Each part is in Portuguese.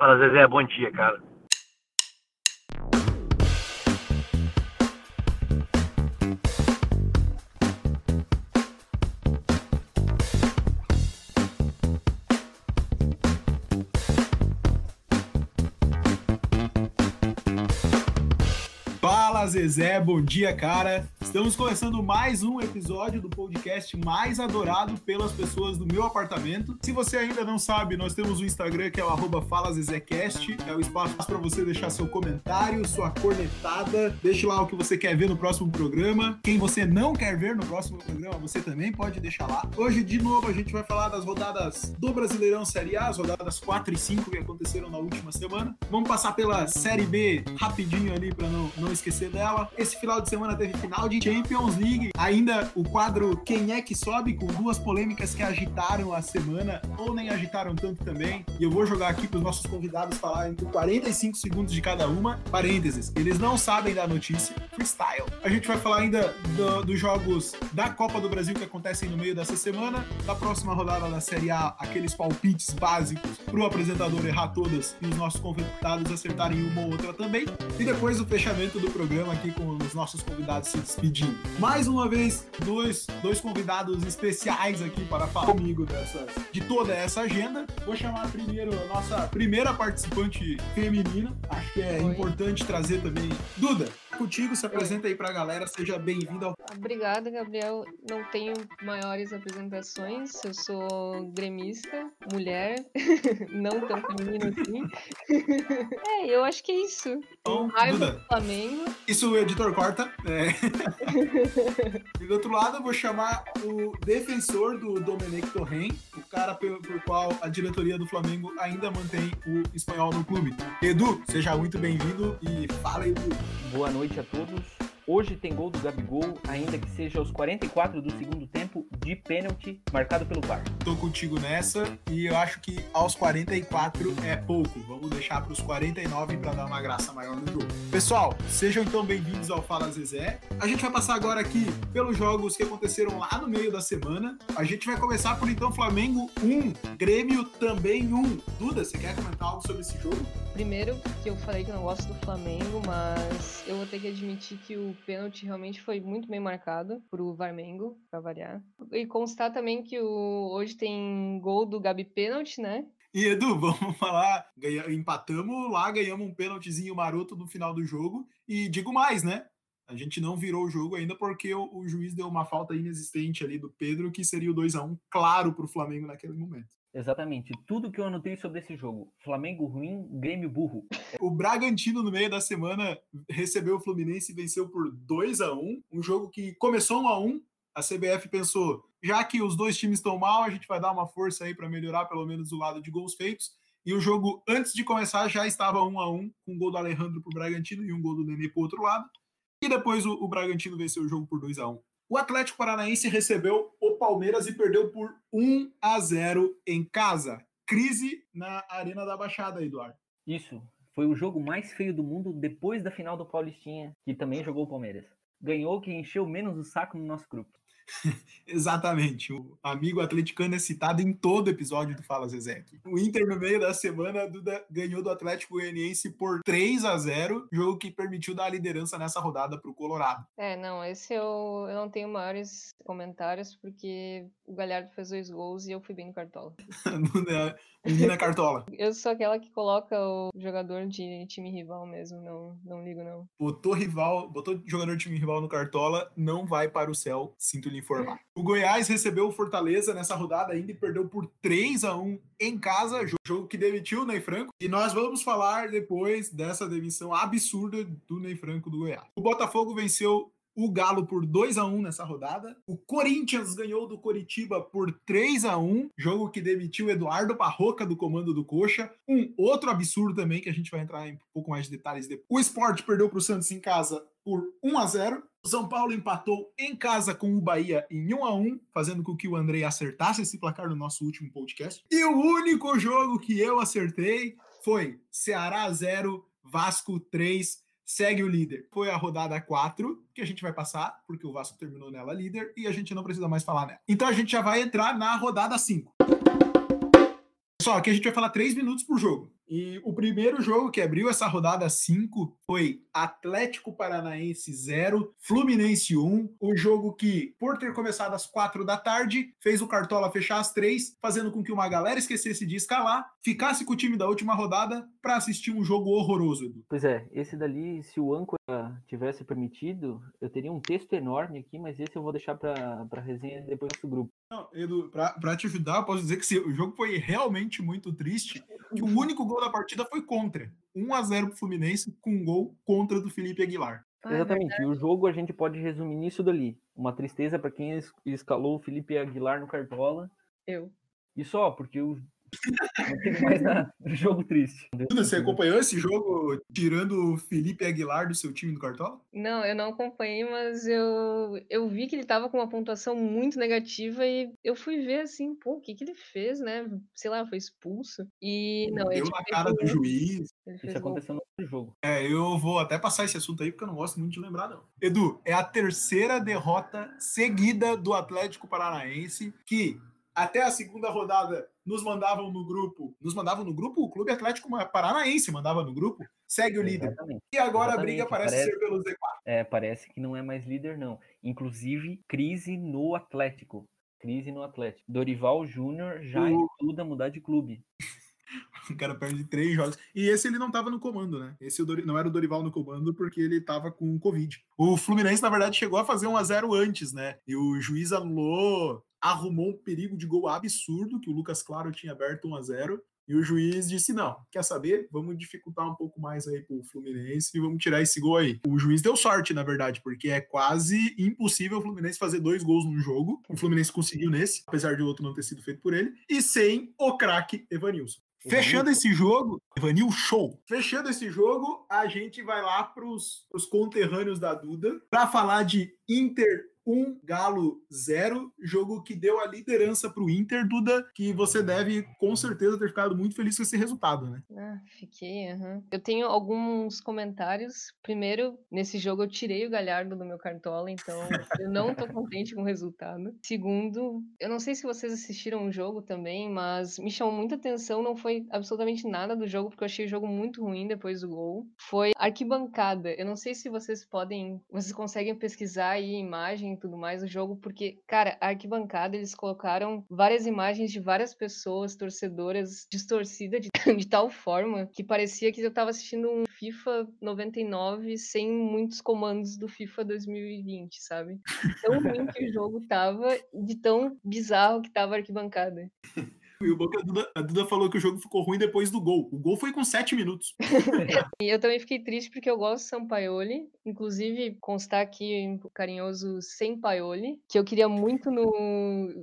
Fala, Zezé, bom dia, cara. Fala Zezé, bom dia, cara. Estamos começando mais um episódio do podcast mais adorado pelas pessoas do meu apartamento. Se você ainda não sabe, nós temos o um Instagram que é o arroba FalaZezéCast. É o espaço para você deixar seu comentário, sua cornetada. Deixe lá o que você quer ver no próximo programa. Quem você não quer ver no próximo programa, você também pode deixar lá. Hoje, de novo, a gente vai falar das rodadas do Brasileirão Série A, as rodadas 4 e 5 que aconteceram na última semana. Vamos passar pela Série B rapidinho ali para não, não esquecer dela. Esse final de semana teve final de Champions League. Ainda o quadro Quem é que sobe, com duas polêmicas que agitaram a semana, ou nem agitaram tanto também. E eu vou jogar aqui para os nossos convidados falarem por 45 segundos de cada uma. Parênteses, eles não sabem da notícia. Freestyle. A gente vai falar ainda do, dos jogos da Copa do Brasil que acontecem no meio dessa semana. Da próxima rodada da Série A, aqueles palpites básicos para o apresentador errar todas e os nossos convidados acertarem uma ou outra também. E depois o fechamento do programa aqui com os nossos convidados se despedindo. Mais uma vez, dois, dois convidados especiais aqui para falar comigo dessas, de toda essa agenda. Vou chamar primeiro a nossa primeira participante feminina. Acho que é Oi. importante trazer também. Duda, contigo, se apresenta aí para a galera, seja bem-vinda ao. Obrigada, Gabriel. Não tenho maiores apresentações, eu sou gremista, mulher, não tão feminina assim. é, eu acho que é isso. Então, Raiva Flamengo. Isso o editor corta. É. e do outro lado, eu vou chamar o defensor do Domenech Torren, o cara pelo, por qual a diretoria do Flamengo ainda mantém o espanhol no clube. Edu, seja muito bem-vindo e fala, Edu. Boa noite a todos. Hoje tem gol do Gabigol, ainda que seja aos 44 do segundo tempo, de pênalti, marcado pelo VAR. Tô contigo nessa e eu acho que aos 44 é pouco. Vamos deixar para os 49 para dar uma graça maior no jogo. Pessoal, sejam então bem-vindos ao Fala Zezé. A gente vai passar agora aqui pelos jogos que aconteceram lá no meio da semana. A gente vai começar por então Flamengo 1, Grêmio também 1. Duda, você quer comentar algo sobre esse jogo? Primeiro, que eu falei que não gosto do Flamengo, mas eu vou ter que admitir que o pênalti realmente foi muito bem marcado pro Varmengo, pra variar. E constar também que o, hoje tem gol do Gabi pênalti, né? E Edu, vamos falar, empatamos lá, ganhamos um pênaltizinho maroto no final do jogo. E digo mais, né? A gente não virou o jogo ainda porque o, o juiz deu uma falta inexistente ali do Pedro, que seria o 2 a 1 claro para o Flamengo naquele momento. Exatamente. Tudo que eu anotei sobre esse jogo. Flamengo ruim, Grêmio burro. O Bragantino, no meio da semana, recebeu o Fluminense e venceu por 2 a 1 Um jogo que começou 1 a 1 A CBF pensou, já que os dois times estão mal, a gente vai dar uma força aí para melhorar pelo menos o lado de gols feitos. E o jogo, antes de começar, já estava 1 a 1 com um gol do Alejandro para o Bragantino e um gol do Nenê para o outro lado. E depois o, o Bragantino venceu o jogo por 2 a 1 o Atlético Paranaense recebeu o Palmeiras e perdeu por 1 a 0 em casa. Crise na Arena da Baixada, Eduardo. Isso. Foi o jogo mais feio do mundo depois da final do Paulistinha, que também jogou o Palmeiras. Ganhou quem encheu menos o saco no nosso grupo. Exatamente. O amigo atleticano é citado em todo episódio do Fala Zezé. O Inter, no meio da semana, Duda ganhou do Atlético Goianiense por 3 a 0 jogo que permitiu dar a liderança nessa rodada para o Colorado. É, não, esse eu, eu não tenho maiores comentários, porque o Galhardo fez dois gols e eu fui bem no Cartola. Menina Cartola. Eu sou aquela que coloca o jogador de time rival mesmo, não, não ligo não. Botou rival, botou jogador de time rival no Cartola, não vai para o céu, sinto lhe informar. O Goiás recebeu o Fortaleza nessa rodada ainda e perdeu por 3 a 1 em casa, jogo que demitiu o Ney Franco. E nós vamos falar depois dessa demissão absurda do Ney Franco do Goiás. O Botafogo venceu o Galo por 2 a 1 nessa rodada. O Corinthians ganhou do Coritiba por 3 a 1 jogo que demitiu Eduardo Barroca do comando do Coxa. Um outro absurdo também, que a gente vai entrar em um pouco mais de detalhes depois. O Sport perdeu para o Santos em casa por 1 a 0 o São Paulo empatou em casa com o Bahia em 1 a 1 fazendo com que o Andrei acertasse esse placar no nosso último podcast. E o único jogo que eu acertei foi Ceará 0, Vasco 3 segue o líder. Foi a rodada 4, que a gente vai passar, porque o Vasco terminou nela líder e a gente não precisa mais falar nela. Então a gente já vai entrar na rodada 5. Pessoal, aqui a gente vai falar 3 minutos por jogo. E o primeiro jogo que abriu essa rodada 5 foi Atlético Paranaense 0, Fluminense 1. Um jogo que, por ter começado às 4 da tarde, fez o Cartola fechar às 3, fazendo com que uma galera esquecesse de escalar, ficasse com o time da última rodada para assistir um jogo horroroso, Edu. Pois é, esse dali, se o âncora tivesse permitido, eu teria um texto enorme aqui, mas esse eu vou deixar para resenha depois do grupo. Não, Edu, para te ajudar, eu posso dizer que sim, o jogo foi realmente muito triste. E o único gol da partida foi contra. 1 a 0 pro Fluminense com um gol contra do Felipe Aguilar. Ah, Exatamente. É e o jogo a gente pode resumir nisso dali. Uma tristeza para quem escalou o Felipe Aguilar no Cartola. Eu. E só, porque o não tem mais nada. Jogo triste. Você acompanhou esse jogo tirando o Felipe Aguilar do seu time do Cartola? Não, eu não acompanhei, mas eu, eu vi que ele tava com uma pontuação muito negativa e eu fui ver assim, pô, o que, que ele fez, né? Sei lá, foi expulso. E não, Deu na cara do juiz. Isso aconteceu no outro jogo. É, eu vou até passar esse assunto aí porque eu não gosto muito de lembrar, não. Edu, é a terceira derrota seguida do Atlético Paranaense que até a segunda rodada nos mandavam no grupo, nos mandavam no grupo, o Clube Atlético Paranaense mandava no grupo, segue o líder. Exatamente. E agora Exatamente. a briga parece, parece, ser pelo Z4. É, parece que não é mais líder, não. Inclusive, crise no Atlético. Crise no Atlético. Dorival Júnior já o... estuda mudar de clube. o cara perde três jogos. E esse ele não estava no comando, né? Esse não era o Dorival no comando porque ele estava com Covid. O Fluminense, na verdade, chegou a fazer um a 0 antes, né? E o juiz anulou arrumou um perigo de gol absurdo, que o Lucas Claro tinha aberto 1 a 0 e o juiz disse: não, quer saber? Vamos dificultar um pouco mais aí pro Fluminense e vamos tirar esse gol aí. O juiz deu sorte, na verdade, porque é quase impossível o Fluminense fazer dois gols num jogo. O Fluminense conseguiu nesse, apesar de o outro não ter sido feito por ele, e sem o craque Evanilson. Fechando esse jogo, Evanil, show. Fechando esse jogo, a gente vai lá para os conterrâneos da Duda para falar de Inter 1, Galo 0, jogo que deu a liderança para o Inter, Duda, que você deve com certeza ter ficado muito feliz com esse resultado, né? Ah, fiquei, uhum. Eu tenho alguns comentários. Primeiro, nesse jogo eu tirei o Galhardo do meu cartola, então eu não tô contente com o resultado. Segundo, eu não sei se vocês assistiram o jogo também, mas me chamou muita atenção, não foi absolutamente nada do jogo, porque eu achei o jogo muito ruim depois do gol. Foi arquibancada. Eu não sei se vocês podem, vocês conseguem pesquisar aí imagem tudo mais o jogo, porque, cara, a arquibancada eles colocaram várias imagens de várias pessoas, torcedoras, distorcidas de, de tal forma que parecia que eu tava assistindo um FIFA 99 sem muitos comandos do FIFA 2020, sabe? Tão ruim que o jogo tava, de tão bizarro que tava a arquibancada. E o bom que a Duda, a Duda, falou que o jogo ficou ruim depois do gol. O gol foi com sete minutos. e eu também fiquei triste porque eu gosto do Sampaioli. Inclusive, constar aqui um carinhoso sem Paioli, que eu queria muito no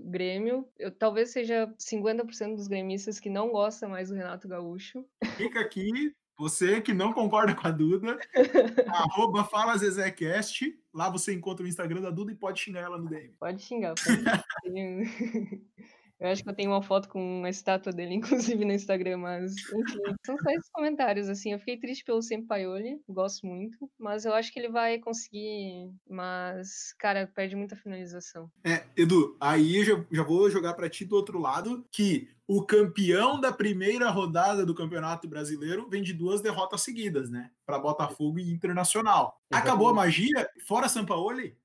Grêmio. Eu talvez seja 50% dos gremistas que não gosta mais do Renato Gaúcho. Fica aqui você que não concorda com a Duda, arroba Fala Zezecast. Lá você encontra o Instagram da Duda e pode xingar ela no DM. Pode xingar. Pode. Eu acho que eu tenho uma foto com uma estátua dele, inclusive, no Instagram, mas, enfim, são só esses comentários, assim. Eu fiquei triste pelo Sempaioli, gosto muito, mas eu acho que ele vai conseguir, mas, cara, perde muita finalização. É, Edu, aí eu já, já vou jogar para ti do outro lado, que o campeão da primeira rodada do Campeonato Brasileiro vem de duas derrotas seguidas, né? Para Botafogo e Internacional. Acabou a magia? Fora Sampaoli?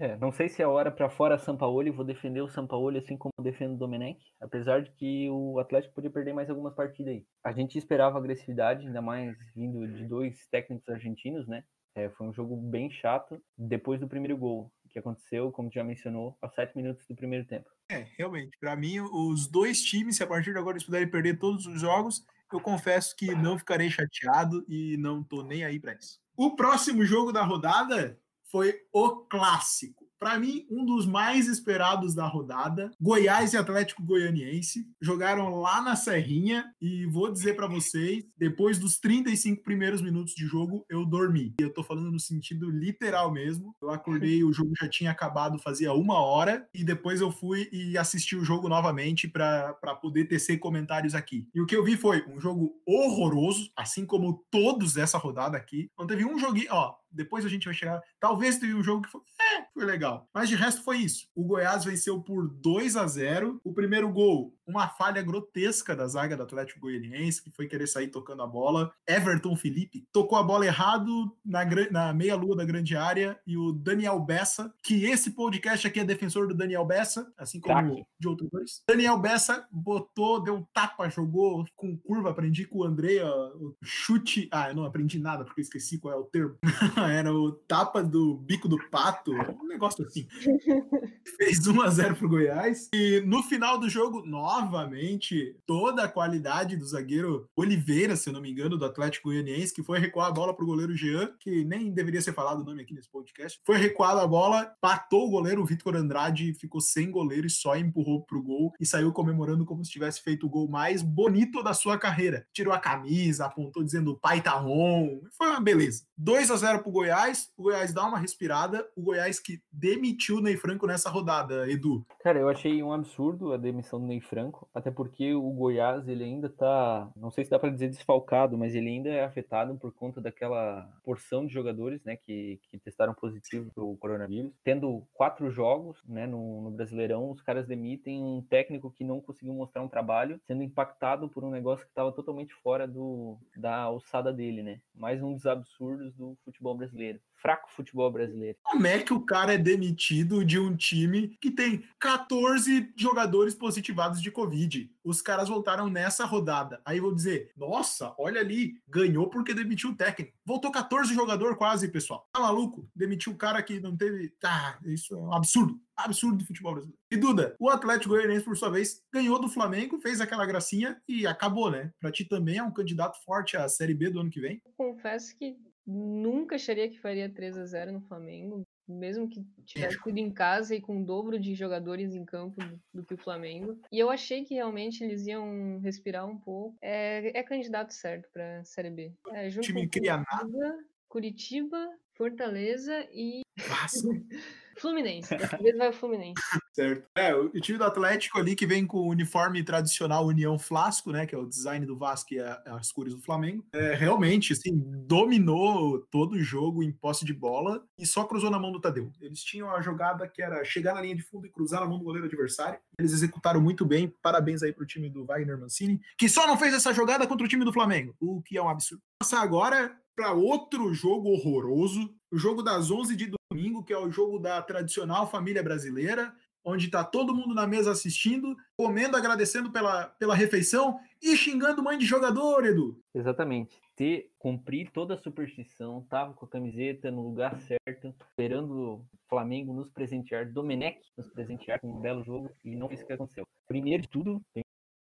É, não sei se é hora para fora Sampaoli, vou defender o Sampaoli assim como defendo o Domenech, apesar de que o Atlético podia perder mais algumas partidas aí. A gente esperava agressividade, ainda mais vindo de dois técnicos argentinos, né? É, foi um jogo bem chato depois do primeiro gol, que aconteceu, como já mencionou, aos sete minutos do primeiro tempo. É, realmente. Para mim, os dois times, se a partir de agora eles puderem perder todos os jogos, eu confesso que não ficarei chateado e não tô nem aí para isso. O próximo jogo da rodada foi o clássico. Para mim, um dos mais esperados da rodada, Goiás e Atlético Goianiense, jogaram lá na Serrinha e vou dizer para vocês, depois dos 35 primeiros minutos de jogo, eu dormi. E eu tô falando no sentido literal mesmo. Eu acordei, o jogo já tinha acabado fazia uma hora e depois eu fui e assisti o jogo novamente para poder tecer comentários aqui. E o que eu vi foi um jogo horroroso, assim como todos dessa rodada aqui. Não teve um joguinho, ó, depois a gente vai chegar. Talvez teve um jogo que foi, é, foi legal. Mas de resto foi isso. O Goiás venceu por 2 a 0 O primeiro gol, uma falha grotesca da zaga do Atlético Goianiense, que foi querer sair tocando a bola. Everton Felipe tocou a bola errado na, na meia-lua da grande área e o Daniel Bessa, que esse podcast aqui é defensor do Daniel Bessa, assim como de outros dois. Daniel Bessa botou, deu um tapa, jogou com curva, aprendi com o André, o chute. Ah, eu não aprendi nada porque eu esqueci qual é o termo. Era o tapa do bico do pato, um negócio assim. Fez 1 a 0 pro Goiás. E no final do jogo, novamente, toda a qualidade do zagueiro Oliveira, se eu não me engano, do Atlético Goianiense, que foi recuar a bola pro goleiro Jean, que nem deveria ser falado o nome aqui nesse podcast. Foi recuado a bola, patou o goleiro, o Vitor Andrade ficou sem goleiro e só empurrou pro gol e saiu comemorando como se tivesse feito o gol mais bonito da sua carreira. Tirou a camisa, apontou dizendo pai tá on. Foi uma beleza. 2 a 0 pro Goiás, o Goiás dá uma respirada, o Goiás que demitiu o Ney Franco nessa rodada, Edu. Cara, eu achei um absurdo a demissão do Ney Franco, até porque o Goiás, ele ainda tá, não sei se dá para dizer desfalcado, mas ele ainda é afetado por conta daquela porção de jogadores, né, que, que testaram positivo pro coronavírus. Tendo quatro jogos, né, no, no Brasileirão, os caras demitem um técnico que não conseguiu mostrar um trabalho, sendo impactado por um negócio que estava totalmente fora do, da alçada dele, né? Mais um dos absurdos do futebol brasileiro fraco futebol brasileiro. Como é que o cara é demitido de um time que tem 14 jogadores positivados de Covid? Os caras voltaram nessa rodada. Aí vou dizer, nossa, olha ali, ganhou porque demitiu o técnico. Voltou 14 jogador quase, pessoal. Tá maluco? Demitiu o cara que não teve. Tá, isso é um absurdo. Absurdo do futebol brasileiro. E Duda, o Atlético Goianiense, por sua vez, ganhou do Flamengo, fez aquela gracinha e acabou, né? Pra ti também é um candidato forte à Série B do ano que vem. confesso que nunca acharia que faria 3 a 0 no Flamengo, mesmo que tivesse tudo em casa e com o dobro de jogadores em campo do, que o Flamengo. E eu achei que realmente eles iam respirar um pouco. É, é candidato certo para Série B. É, junto time com Curitiba, Curitiba, Fortaleza e. Fluminense. Dessa vez vai o Fluminense. Certo. É, o time do Atlético ali que vem com o uniforme tradicional União Flasco, né? Que é o design do Vasco e as cores do Flamengo. É, realmente, assim, dominou todo o jogo em posse de bola e só cruzou na mão do Tadeu. Eles tinham a jogada que era chegar na linha de fundo e cruzar na mão do goleiro adversário. Eles executaram muito bem. Parabéns aí pro time do Wagner Mancini, que só não fez essa jogada contra o time do Flamengo, o que é um absurdo. Passar agora para outro jogo horroroso, o jogo das 11 de domingo, que é o jogo da tradicional família brasileira, onde está todo mundo na mesa assistindo, comendo, agradecendo pela, pela refeição e xingando mãe de jogador, Edu. Exatamente. Ter, cumprir toda a superstição, tava com a camiseta no lugar certo, esperando o Flamengo nos presentear, Domenech nos presentear com um belo jogo, e não isso que aconteceu. Primeiro de tudo, tem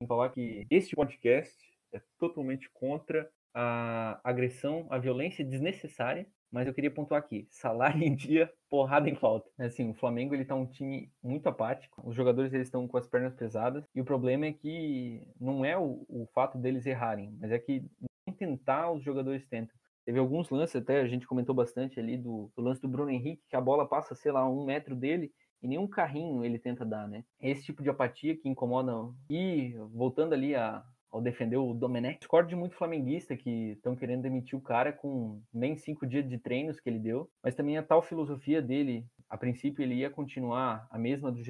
que falar que este podcast é totalmente contra a agressão, a violência desnecessária mas eu queria pontuar aqui, salário em dia, porrada em falta. Assim, o Flamengo ele tá um time muito apático, os jogadores eles estão com as pernas pesadas, e o problema é que não é o, o fato deles errarem, mas é que nem tentar os jogadores tentam. Teve alguns lances, até a gente comentou bastante ali do, do lance do Bruno Henrique, que a bola passa, sei lá, um metro dele, e nenhum carrinho ele tenta dar, né? Esse tipo de apatia que incomoda. E voltando ali a, ao defender o Domenech. Discordo de muito flamenguista que estão querendo demitir o cara com nem cinco dias de treinos que ele deu, mas também a tal filosofia dele, a princípio ele ia continuar a mesma do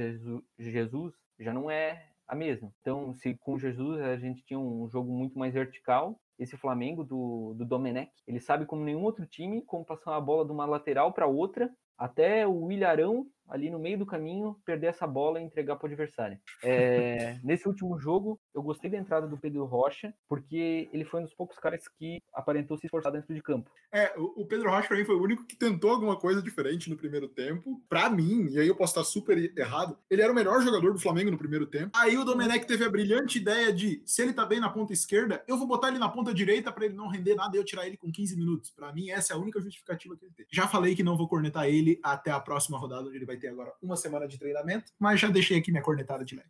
Jesus, já não é a mesma. Então, se com Jesus a gente tinha um jogo muito mais vertical, esse Flamengo do, do Domenech, ele sabe como nenhum outro time como passar a bola de uma lateral para outra até o Ilharão, ali no meio do caminho, perder essa bola e entregar para o adversário. É, nesse último jogo, eu gostei da entrada do Pedro Rocha, porque ele foi um dos poucos caras que aparentou se esforçar dentro de campo. É, o Pedro Rocha para mim foi o único que tentou alguma coisa diferente no primeiro tempo. Para mim, e aí eu posso estar super errado, ele era o melhor jogador do Flamengo no primeiro tempo. Aí o Domenech teve a brilhante ideia de, se ele tá bem na ponta esquerda, eu vou botar ele na ponta direita para ele não render nada e eu tirar ele com 15 minutos. Para mim, essa é a única justificativa que ele tem. Já falei que não vou cornetar ele ele até a próxima rodada, onde ele vai ter agora uma semana de treinamento, mas já deixei aqui minha cornetada de leve.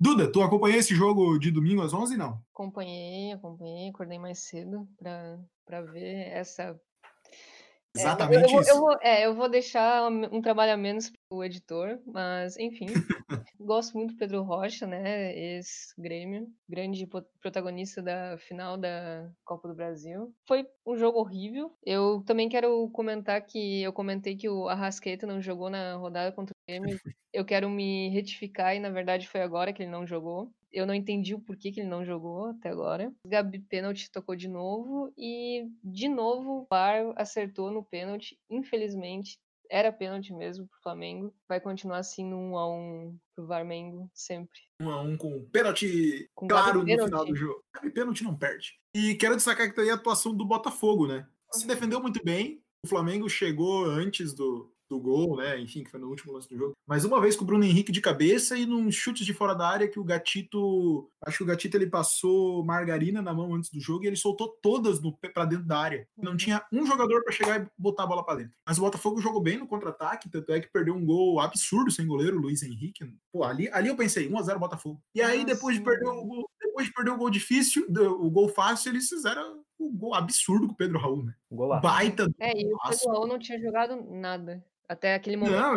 Duda, tu acompanhou esse jogo de domingo às 11, não? Acompanhei, acompanhei, acordei mais cedo para ver essa Exatamente eu, eu, isso. Eu vou, é, eu vou deixar um trabalho a menos pro editor, mas enfim. gosto muito do Pedro Rocha, né? Ex-Grêmio, grande protagonista da final da Copa do Brasil. Foi um jogo horrível. Eu também quero comentar que eu comentei que o Arrasqueta não jogou na rodada contra o Grêmio. Eu quero me retificar e na verdade foi agora que ele não jogou. Eu não entendi o porquê que ele não jogou até agora. Gabi pênalti tocou de novo e de novo o VAR acertou no pênalti. Infelizmente, era pênalti mesmo pro Flamengo. Vai continuar assim no 1 a 1 pro Varmengo sempre. 1 a 1 com pênalti com claro no final do jogo. Gabi pênalti não perde. E quero destacar que aí a atuação do Botafogo, né? Se defendeu muito bem. O Flamengo chegou antes do, do gol, né? Enfim, que foi no último lance do jogo. Mas uma vez com o Bruno Henrique de cabeça e num chute de fora da área que o Gatito. Acho que o Gatito ele passou margarina na mão antes do jogo e ele soltou todas para dentro da área. Não tinha um jogador para chegar e botar a bola para dentro. Mas o Botafogo jogou bem no contra-ataque, tanto é que perdeu um gol absurdo sem goleiro, o Luiz Henrique. Pô, ali, ali eu pensei, 1x0 Botafogo. E aí, depois de perder o gol, depois de perder o gol difícil, o gol fácil, eles fizeram o gol absurdo com o Pedro Raul, né? Golaço. Baita. É, e o Pedro Raul não tinha jogado nada. Até aquele momento. Não,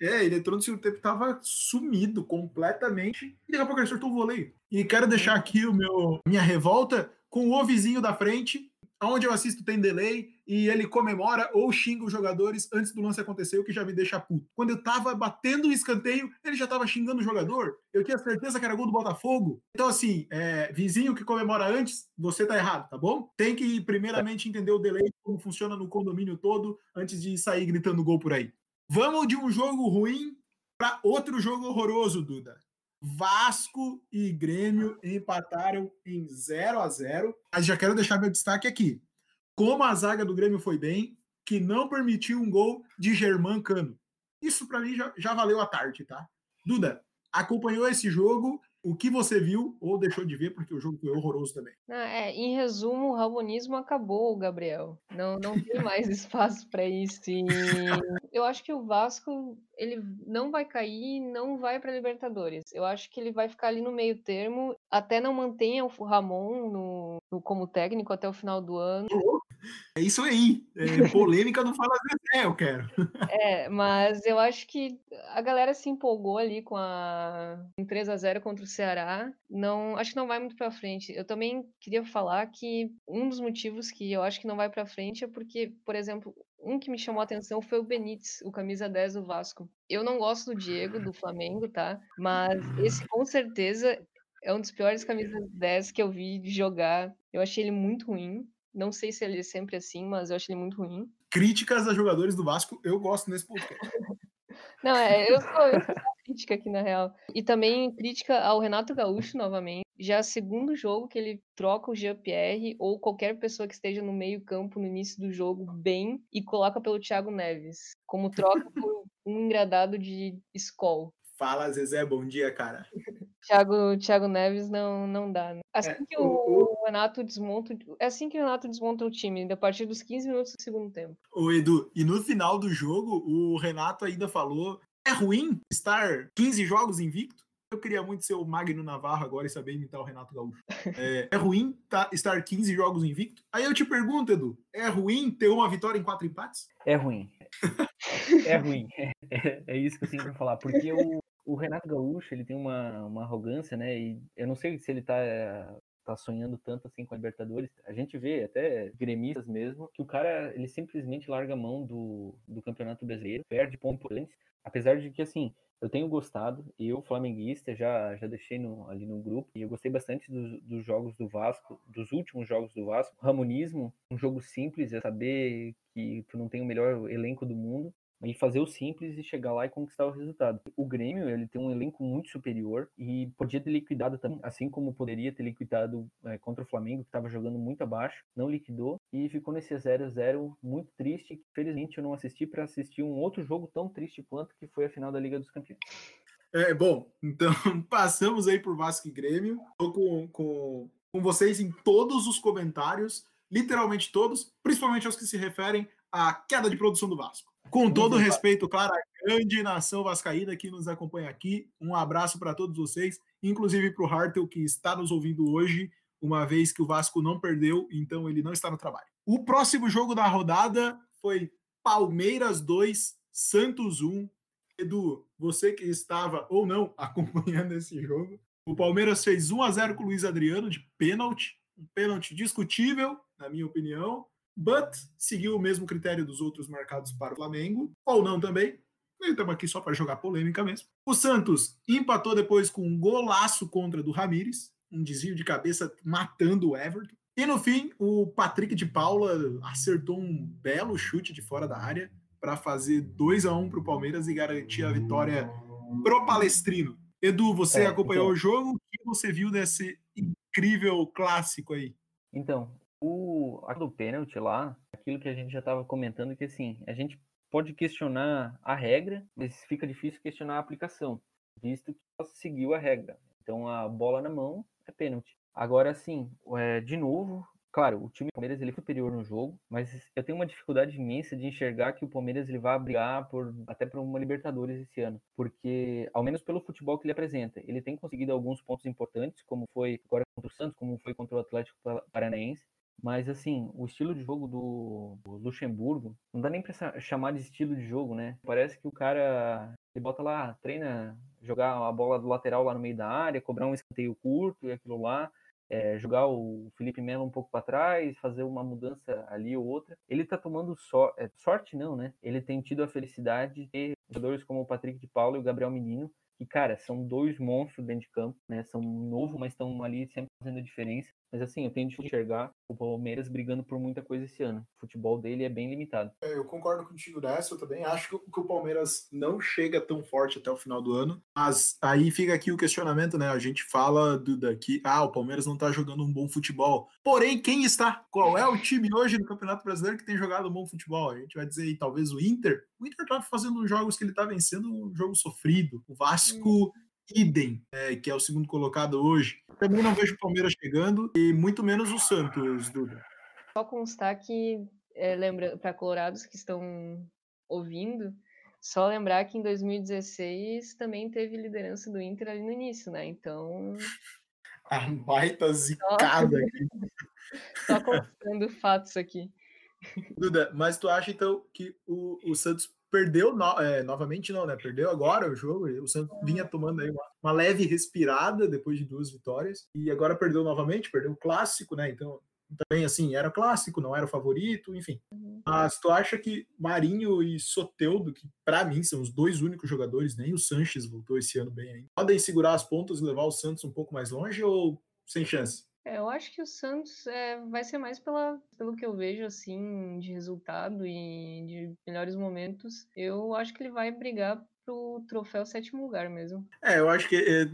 é, ele entrou no segundo tempo tava sumido completamente. E daqui a pouco ele acertou o voleio. E quero deixar aqui o meu minha revolta com o vizinho da frente, onde eu assisto tem delay e ele comemora ou xinga os jogadores antes do lance acontecer, o que já me deixa puto. Quando eu tava batendo o escanteio, ele já tava xingando o jogador. Eu tinha certeza que era gol do Botafogo. Então, assim, é, vizinho que comemora antes, você tá errado, tá bom? Tem que primeiramente entender o delay, como funciona no condomínio todo, antes de sair gritando gol por aí. Vamos de um jogo ruim para outro jogo horroroso, Duda. Vasco e Grêmio empataram em 0 a 0 Mas já quero deixar meu destaque aqui. Como a zaga do Grêmio foi bem, que não permitiu um gol de Germán Cano. Isso para mim já, já valeu a tarde, tá? Duda, acompanhou esse jogo o que você viu ou deixou de ver, porque o jogo foi horroroso também. Ah, é, em resumo, o rabonismo acabou, Gabriel. Não, não tem mais espaço para isso. E eu acho que o Vasco ele não vai cair, não vai para Libertadores. Eu acho que ele vai ficar ali no meio termo, até não mantenha o Ramon no, no como técnico até o final do ano. É isso aí. É, polêmica não fala Zezé, eu quero. É, mas eu acho que a galera se empolgou ali com a um 3 a 0 contra o Ceará. Não, acho que não vai muito para frente. Eu também queria falar que um dos motivos que eu acho que não vai para frente é porque, por exemplo, um que me chamou a atenção foi o Benítez, o camisa 10 do Vasco. Eu não gosto do Diego, do Flamengo, tá? Mas esse com certeza é um dos piores camisas 10 que eu vi jogar. Eu achei ele muito ruim. Não sei se ele é sempre assim, mas eu achei ele muito ruim. Críticas a jogadores do Vasco, eu gosto nesse podcast. Não, é, eu sou, eu sou crítica aqui na real. E também crítica ao Renato Gaúcho novamente. Já é o segundo jogo que ele troca o Jean-Pierre ou qualquer pessoa que esteja no meio-campo no início do jogo bem e coloca pelo Thiago Neves, como troca por um engradado de Skol. Fala, Zezé, bom dia, cara. Thiago, Thiago Neves não, não dá. Né? Assim é, que o, o, Renato desmonta. É assim que o Renato desmonta o time, a partir dos 15 minutos do segundo tempo. O Edu, e no final do jogo, o Renato ainda falou: é ruim estar 15 jogos invicto? Eu queria muito ser o Magno Navarro agora e saber imitar o Renato Gaúcho. É, é ruim tá, estar 15 jogos invicto? Aí eu te pergunto, Edu, é ruim ter uma vitória em quatro empates? É ruim. é ruim. É, é, isso que eu tenho pra falar. Porque o, o Renato Gaúcho, ele tem uma, uma arrogância, né? E eu não sei se ele tá, tá sonhando tanto assim com a Libertadores. A gente vê até gremistas mesmo, que o cara, ele simplesmente larga a mão do, do Campeonato Brasileiro, perde pontos importantes, apesar de que, assim, eu tenho gostado, eu, flamenguista, já, já deixei no, ali no grupo, e eu gostei bastante dos jogos do Vasco, dos últimos jogos do Vasco. Ramonismo, um jogo simples, é saber que tu não tem o melhor elenco do mundo, e fazer o simples e chegar lá e conquistar o resultado. O Grêmio, ele tem um elenco muito superior e podia ter liquidado também, assim como poderia ter liquidado é, contra o Flamengo, que estava jogando muito abaixo, não liquidou e ficou nesse 0 a 0 muito triste. Felizmente eu não assisti para assistir um outro jogo tão triste quanto que foi a final da Liga dos Campeões. É, bom, então passamos aí por Vasco e Grêmio. Estou com, com, com vocês em todos os comentários, literalmente todos, principalmente os que se referem à queda de produção do Vasco. Com todo respeito, claro, a grande nação vascaína que nos acompanha aqui, um abraço para todos vocês, inclusive para o Hartel, que está nos ouvindo hoje, uma vez que o Vasco não perdeu, então ele não está no trabalho. O próximo jogo da rodada foi Palmeiras 2, Santos 1. Edu, você que estava ou não acompanhando esse jogo, o Palmeiras fez 1 a 0 com o Luiz Adriano de pênalti, um pênalti discutível, na minha opinião, but seguiu o mesmo critério dos outros marcados para o Flamengo, ou não também. Estamos aqui só para jogar polêmica mesmo. O Santos empatou depois com um golaço contra do Ramires, um desvio de cabeça matando o Everton. E no fim, o Patrick de Paula acertou um belo chute de fora da área para fazer 2 a 1 para o Palmeiras e garantir a vitória pro Palestrino. Edu, você é, acompanhou então... o jogo? O que você viu desse incrível clássico aí? Então, o do pênalti lá, aquilo que a gente já estava comentando, que assim, a gente pode questionar a regra, mas fica difícil questionar a aplicação, visto que ela seguiu a regra. Então, a bola na mão é pênalti. Agora, sim, é, de novo, claro, o time do Palmeiras ele é superior no jogo, mas eu tenho uma dificuldade imensa de enxergar que o Palmeiras ele vai brigar por até por uma Libertadores esse ano, porque ao menos pelo futebol que ele apresenta, ele tem conseguido alguns pontos importantes, como foi agora contra o Santos, como foi contra o Atlético Paranaense, mas assim, o estilo de jogo do, Luxemburgo, não dá nem pra chamar de estilo de jogo, né? Parece que o cara ele bota lá, treina jogar a bola do lateral lá no meio da área, cobrar um escanteio curto e aquilo lá é, jogar o Felipe Melo um pouco para trás, fazer uma mudança ali ou outra. Ele tá tomando so é, sorte, não, né? Ele tem tido a felicidade de ter jogadores como o Patrick de Paulo e o Gabriel Menino, que, cara, são dois monstros dentro de campo, né? São novos, mas estão ali sempre fazendo a diferença. Mas assim, eu tenho de enxergar o Palmeiras brigando por muita coisa esse ano. O futebol dele é bem limitado. É, eu concordo contigo nessa, eu também acho que, que, o Palmeiras não chega tão forte até o final do ano. Mas aí fica aqui o questionamento, né? A gente fala do daqui, ah, o Palmeiras não tá jogando um bom futebol. Porém, quem está? Qual é o time hoje no Campeonato Brasileiro que tem jogado um bom futebol? A gente vai dizer aí, talvez o Inter. O Inter tá fazendo jogos que ele tá vencendo um jogo sofrido. O Vasco. Hum idem, é, que é o segundo colocado hoje. Também não vejo o Palmeiras chegando e muito menos o Santos, Duda. Só constar que, é, lembra, para colorados que estão ouvindo, só lembrar que em 2016 também teve liderança do Inter ali no início, né? Então. A baita zicada aqui. Só contando fatos aqui. Duda, mas tu acha então que o, o Santos perdeu no, é, novamente, não, né? Perdeu agora o jogo. O Santos vinha tomando aí uma, uma, leve respirada depois de duas vitórias e agora perdeu novamente, perdeu o clássico, né? Então, também assim, era clássico, não era o favorito, enfim. Uhum. Mas tu acha que Marinho e Soteudo, que para mim são os dois únicos jogadores, nem o Sanches voltou esse ano bem aí, podem segurar as pontas e levar o Santos um pouco mais longe ou sem chance? É, eu acho que o Santos é, vai ser mais pela, pelo que eu vejo, assim, de resultado e de melhores momentos. Eu acho que ele vai brigar pro troféu sétimo lugar mesmo. É, eu acho que. É,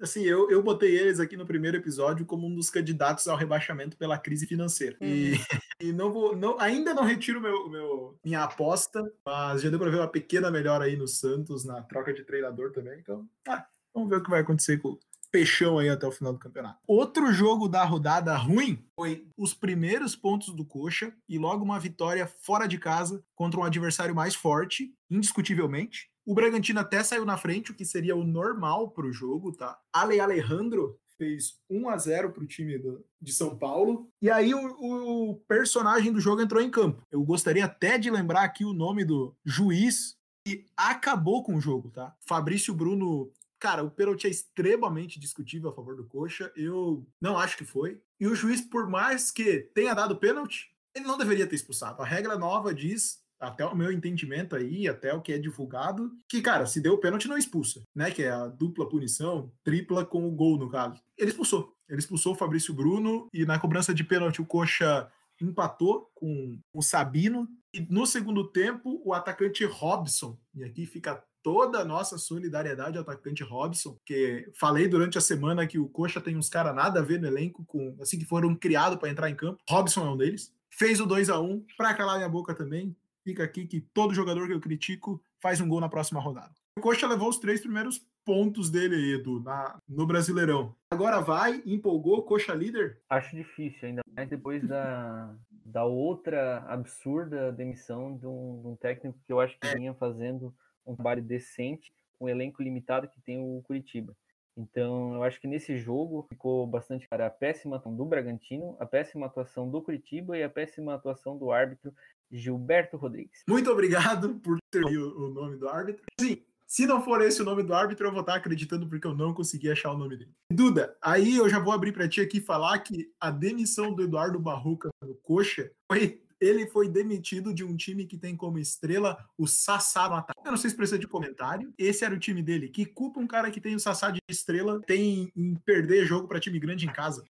assim, eu, eu botei eles aqui no primeiro episódio como um dos candidatos ao rebaixamento pela crise financeira. Uhum. E, e não vou. Não, ainda não retiro meu, meu, minha aposta, mas já deu para ver uma pequena melhora aí no Santos, na troca de treinador também. Então, ah, vamos ver o que vai acontecer com, peixão aí até o final do campeonato. Outro jogo da rodada ruim foi os primeiros pontos do Coxa e logo uma vitória fora de casa contra um adversário mais forte, indiscutivelmente. O Bragantino até saiu na frente, o que seria o normal para o jogo, tá? Ale Alejandro fez 1 a 0 para o time do, de São Paulo. E aí o, o, personagem do jogo entrou em campo. Eu gostaria até de lembrar aqui o nome do juiz que acabou com o jogo, tá? Fabrício Bruno Cara, o pênalti é extremamente discutível a favor do Coxa. Eu não acho que foi. E o juiz, por mais que tenha dado pênalti, ele não deveria ter expulsado. A regra nova diz, até o meu entendimento aí, até o que é divulgado, que, cara, se deu pênalti, não expulsa, né? Que é a dupla punição, tripla com o gol, no caso. Ele expulsou. Ele expulsou o Fabrício Bruno e na cobrança de pênalti o Coxa empatou com o Sabino. E no segundo tempo, o atacante Robson, e aqui fica toda a nossa solidariedade ao atacante Robson, que falei durante a semana que o Coxa tem uns caras nada a ver no elenco, com assim que foram criados para entrar em campo. Robson é um deles. Fez o 2 a 1 para calar minha boca também. Fica aqui que todo jogador que eu critico faz um gol na próxima rodada. O Coxa levou os três primeiros pontos dele, Edu, na, no Brasileirão. Agora vai, empolgou, Coxa líder? Acho difícil, ainda mais depois da, da outra absurda demissão de um, de um técnico que eu acho que vinha fazendo um trabalho decente com o elenco limitado que tem o Curitiba. Então, eu acho que nesse jogo ficou bastante para a péssima atuação do Bragantino, a péssima atuação do Curitiba e a péssima atuação do árbitro Gilberto Rodrigues. Muito obrigado por ter o, o nome do árbitro. Sim, se não for esse o nome do árbitro, eu vou estar acreditando porque eu não consegui achar o nome dele. Duda, aí eu já vou abrir para ti aqui falar que a demissão do Eduardo Barroca no Coxa foi ele foi demitido de um time que tem como estrela o Sassá no ataque. Eu não sei se precisa de comentário. Esse era o time dele. Que culpa um cara que tem o Sassá de estrela tem em perder jogo para time grande em casa?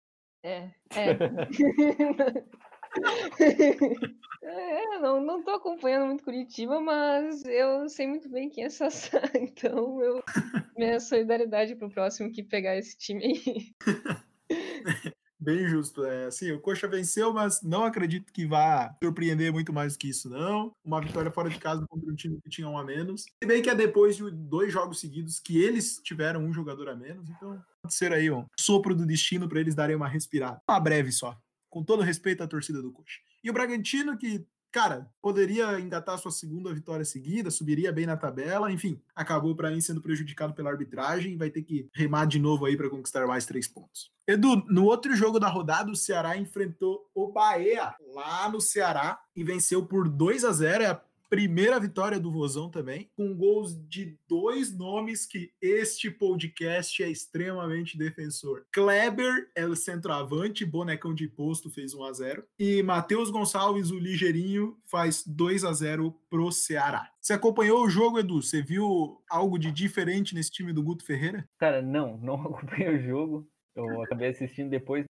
É, é. é, não, não tô acompanhando muito Curitiba, mas eu sei muito bem quem é Sassá, então eu minha solidariedade pro próximo que pegar esse time aí. Bem justo. É, assim, o Coxa venceu, mas não acredito que vá surpreender muito mais que isso, não. Uma vitória fora de casa contra um time que tinha um a menos. Se bem que é depois de dois jogos seguidos que eles tiveram um jogador a menos, então pode ser aí um sopro do destino para eles darem uma respirada. Uma breve só. Com todo respeito à torcida do Coxa. E o Bragantino, que cara, poderia engatar sua segunda vitória seguida, subiria bem na tabela, enfim, acabou para mim sendo prejudicado pela arbitragem e vai ter que remar de novo aí para conquistar mais três pontos. Edu, no outro jogo da rodada, o Ceará enfrentou o Bahia lá no Ceará e venceu por 2 a 0. É a primeira vitória do Vozão também, com gols de dois nomes que este podcast é extremamente defensor. Kleber é o centroavante, bonecão de posto, fez 1 a 0 e Matheus Gonçalves, o ligeirinho, faz 2 a 0 pro Ceará. Você acompanhou o jogo, Edu? Você viu algo de diferente nesse time do Guto Ferreira? Cara, não, não acompanhei o jogo. Eu acabei assistindo depois.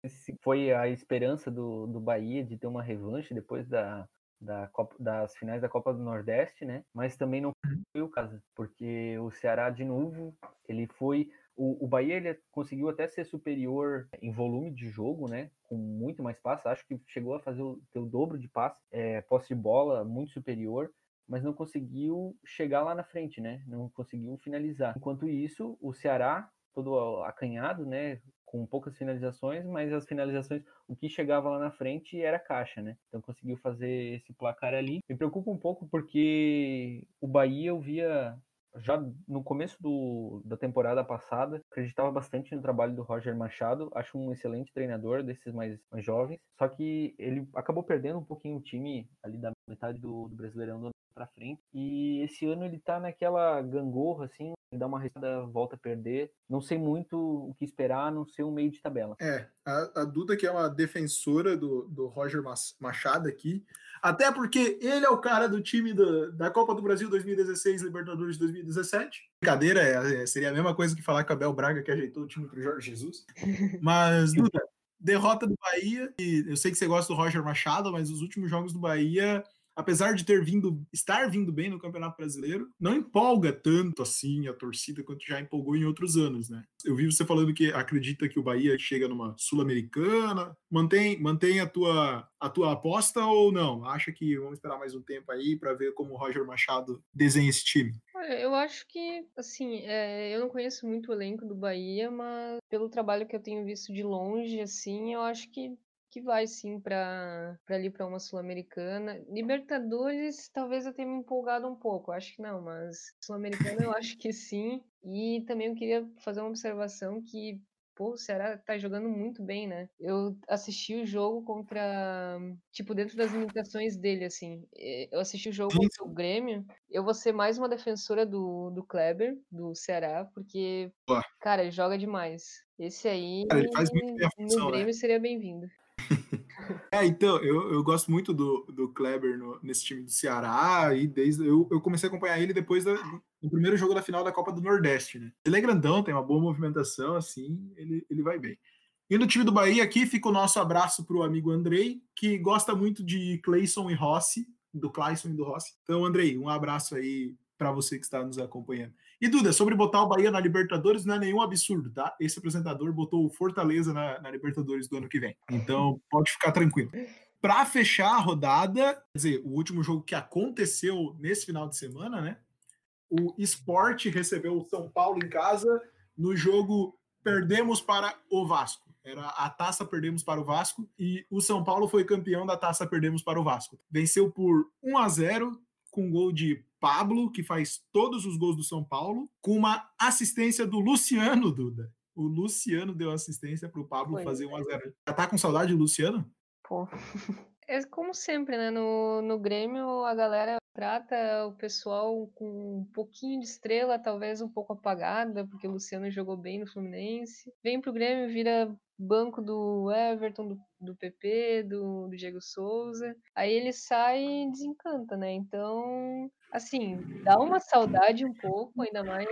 Foi a esperança do, do Bahia de ter uma revanche depois da, da Copa, das finais da Copa do Nordeste, né? Mas também não uhum. foi o caso, porque o Ceará de novo, ele foi o, o Bahia ele conseguiu até ser superior em volume de jogo, né? Com muito mais passes, acho que chegou a fazer o, o dobro de passes, é, posse de bola muito superior, mas não conseguiu chegar lá na frente, né? Não conseguiu finalizar. Enquanto isso, o Ceará todo acanhado, né? Com poucas finalizações, mas as finalizações, o que chegava lá na frente era caixa, né? Então conseguiu fazer esse placar ali. Me preocupa um pouco porque o Bahia eu via já no começo do, da temporada passada, acreditava bastante no trabalho do Roger Machado, acho um excelente treinador desses mais, mais jovens, só que ele acabou perdendo um pouquinho o time ali da metade do, do Brasileirão do para frente. E esse ano ele tá naquela gangorra, assim, dá uma restada, volta a perder. Não sei muito o que esperar, a não ser um meio de tabela. É, a, a Duda, que é uma defensora do, do Roger Machado aqui, até porque ele é o cara do time do, da Copa do Brasil 2016, Libertadores 2017. Brincadeira, é, é, seria a mesma coisa que falar que o Abel Braga que ajeitou o time pro Jorge Jesus. Mas, Duda, derrota do Bahia, e eu sei que você gosta do Roger Machado, mas os últimos jogos do Bahia apesar de ter vindo, estar vindo bem no Campeonato Brasileiro, não empolga tanto assim a torcida quanto já empolgou em outros anos, né? Eu vi você falando que acredita que o Bahia chega numa Sul-Americana. Mantém, mantém a tua a tua aposta ou não? Acha que vamos esperar mais um tempo aí para ver como o Roger Machado desenha esse time? Eu acho que, assim, é, eu não conheço muito o elenco do Bahia, mas pelo trabalho que eu tenho visto de longe, assim, eu acho que que vai sim para ali para uma sul-americana. Libertadores, talvez eu tenha me empolgado um pouco, acho que não, mas sul-americana eu acho que sim. E também eu queria fazer uma observação que pô, o Ceará tá jogando muito bem, né? Eu assisti o jogo contra. Tipo, dentro das limitações dele, assim. Eu assisti o jogo contra o Grêmio. Eu vou ser mais uma defensora do, do Kleber, do Ceará, porque, Pô. cara, ele joga demais. Esse aí, cara, função, no né? Grêmio, né? seria bem-vindo. É, então, eu, eu gosto muito do, do Kleber no, nesse time do Ceará, e desde eu, eu comecei a acompanhar ele depois da, do primeiro jogo da final da Copa do Nordeste, né? Ele é grandão, tem uma boa movimentação, assim, ele, ele vai bem. E no time do Bahia aqui fica o nosso abraço para o amigo Andrei, que gosta muito de Clayson e Rossi, do Clayson e do Rossi. Então, Andrei, um abraço aí para você que está nos acompanhando. E Duda, sobre botar o Bahia na Libertadores não é nenhum absurdo, tá? Esse apresentador botou o Fortaleza na, na Libertadores do ano que vem. Então pode ficar tranquilo. Para fechar a rodada, quer dizer, o último jogo que aconteceu nesse final de semana, né? O Sport recebeu o São Paulo em casa no jogo perdemos para o Vasco. Era a taça perdemos para o Vasco e o São Paulo foi campeão da taça perdemos para o Vasco. Venceu por 1 a 0 com gol de Pablo, que faz todos os gols do São Paulo, com uma assistência do Luciano Duda. o Luciano deu assistência para o Pablo Foi. fazer 1x0. Já tá com saudade do Luciano? Pô. É como sempre, né? No, no Grêmio, a galera trata o pessoal com um pouquinho de estrela, talvez um pouco apagada, porque o Luciano jogou bem no Fluminense. Vem pro Grêmio, vira banco do Everton, do, do PP, do, do Diego Souza. Aí ele sai e desencanta, né? Então, assim, dá uma saudade um pouco, ainda mais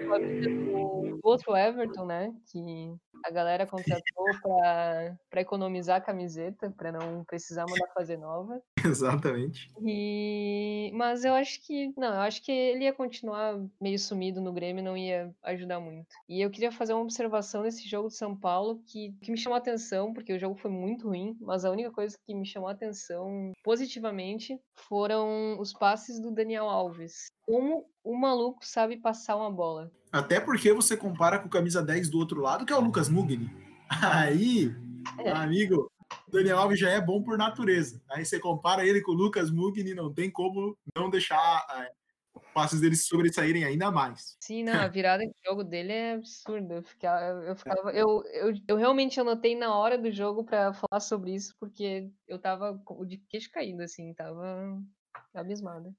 do outro Everton, né? Que a galera contratou para economizar a camiseta, para não precisar mandar fazer nova. Exatamente. E... Mas eu acho que. Não, eu acho que ele ia continuar meio sumido no Grêmio não ia ajudar muito. E eu queria fazer uma observação nesse jogo de São Paulo que, que me chamou a atenção, porque o jogo foi muito ruim, mas a única coisa que me chamou a atenção positivamente foram os passes do Daniel Alves. Como o maluco sabe passar uma bola. Até porque você compara com o camisa 10 do outro lado, que é o Lucas Mugni. Aí, É. amigo, Daniel Alves já é bom por natureza. Aí você compara ele com o Lucas Mugni, não tem como não deixar é, passes deles sobressaírem ainda mais. Sim, não, a virada de jogo dele é absurda. Eu ficava, eu, ficava, eu, eu, eu realmente anotei na hora do jogo pra falar sobre isso, porque eu tava de queixo caído, assim, tava abismada.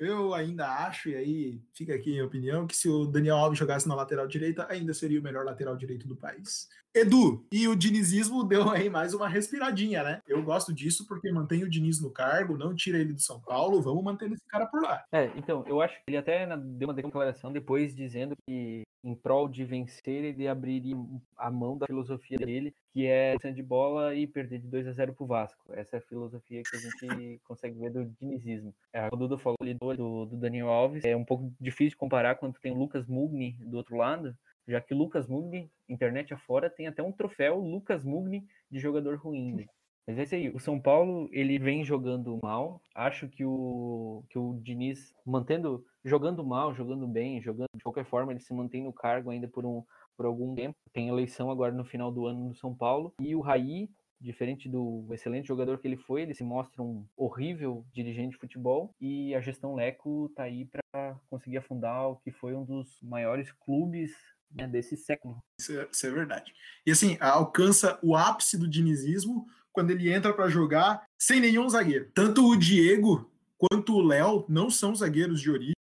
Eu ainda acho, e aí fica aqui a minha opinião, que se o Daniel Alves jogasse na lateral direita, ainda seria o melhor lateral direito do país. Edu, e o dinizismo deu aí mais uma respiradinha, né? Eu gosto disso porque mantém o Diniz no cargo, não tira ele do São Paulo, vamos manter esse cara por lá. É, então, eu acho que ele até na- deu uma declaração depois dizendo que, em prol de vencer, ele abriria a mão da filosofia dele, que é sair de bola e perder de 2 a 0 pro Vasco. Essa é a filosofia que a gente consegue ver do dinizismo. É, o Dudu falou ali do, do, Daniel Alves, é um pouco difícil de comparar quando tem o Lucas Mugni do outro lado, já que Lucas Mugni, internet afora, tem até um troféu Lucas Mugni de jogador ruim. né? Mas é isso aí. O São Paulo, ele vem jogando mal. Acho que o, que o Diniz, mantendo, jogando mal, jogando bem, jogando de qualquer forma, ele se mantém no cargo ainda por, um, por algum tempo. Tem eleição agora no final do ano no São Paulo. E o Raí, diferente do excelente jogador que ele foi, ele se mostra um horrível dirigente de futebol. E a gestão Leco tá aí para conseguir afundar o que foi um dos maiores clubes né, desse século. Isso é, isso é verdade. E assim, alcança o ápice do dinizismo quando ele entra para jogar sem nenhum zagueiro. Tanto o Diego quanto o Léo não são zagueiros de origem.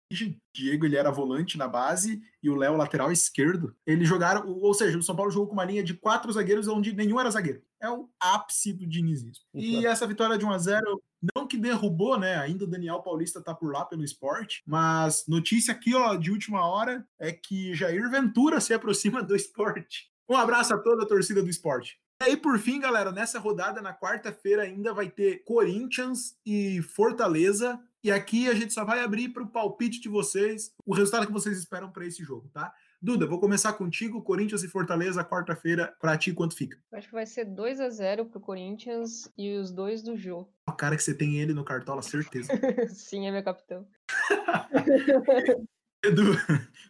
Diego ele era volante na base e o Léo lateral esquerdo. Eles jogaram, ou seja, o São Paulo jogou com uma linha de quatro zagueiros onde nenhum era zagueiro. É o ápice do dinizismo. E Isso. essa vitória de 1 a 0 não que derrubou, né? Ainda o Daniel Paulista tá por lá pelo esporte, mas notícia aqui, ó, de última hora é que Jair Ventura se aproxima do esporte. Um abraço a toda a torcida do esporte. E aí, por fim, galera, nessa rodada, na quarta-feira, ainda vai ter Corinthians e Fortaleza. E aqui a gente só vai abrir para o palpite de vocês, o resultado que vocês esperam para esse jogo, tá? Duda, vou começar contigo. Corinthians e Fortaleza, quarta-feira, para ti, quanto fica? Acho que vai ser 2 a 0 pro Corinthians e os dois do Jô. O cara que você tem ele no Cartola, certeza. Sim, é meu capitão. Edu,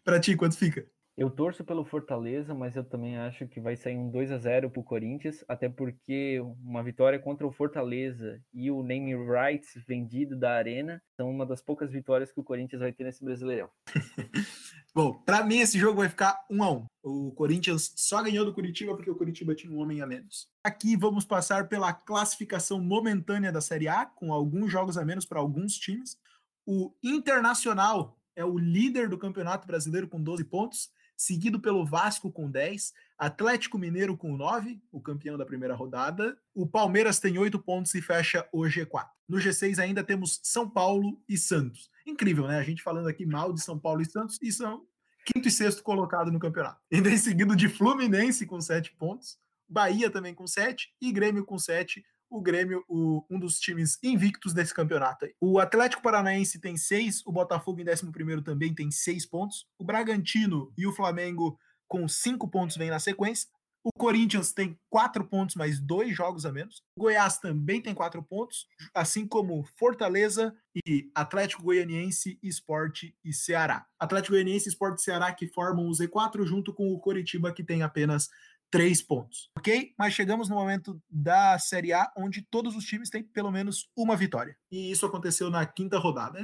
para ti, quanto fica? Eu torço pelo Fortaleza, mas eu também acho que vai sair um 2 a 0 pro Corinthians, até porque uma vitória contra o Fortaleza e o name rights vendido da Arena são uma das poucas vitórias que o Corinthians vai ter nesse Brasileirão. Bom, para mim esse jogo vai ficar 1 a 1. O Corinthians só ganhou do Curitiba porque o Curitiba tinha um homem a menos. Aqui vamos passar pela classificação momentânea da Série A, com alguns jogos a menos para alguns times. O Internacional é o líder do Campeonato Brasileiro com 12 pontos, seguido pelo Vasco com 10, Atlético Mineiro com 9, o campeão da primeira rodada. O Palmeiras tem 8 pontos e fecha o G4. No G6 ainda temos São Paulo e Santos. Incrível, né? A gente falando aqui mal de São Paulo e Santos e são quinto e sexto colocado no campeonato. Ainda em seguido de Fluminense com 7 pontos, Bahia também com 7 e Grêmio com 7. O Grêmio, o, um dos times invictos desse campeonato. O Atlético Paranaense tem 6, o Botafogo em 11 também tem 6 pontos. O Bragantino e o Flamengo com 5 pontos vem na sequência. O Corinthians tem 4 pontos, mais dois jogos a menos. O Goiás também tem 4 pontos, assim como Fortaleza e Atlético Goianiense, Esporte e Ceará. Atlético Goianiense, Esporte e Ceará que formam o Z4 junto com o Coritiba que tem apenas três pontos, ok? Mas chegamos no momento da Série A onde todos os times têm pelo menos uma vitória. E isso aconteceu na quinta rodada.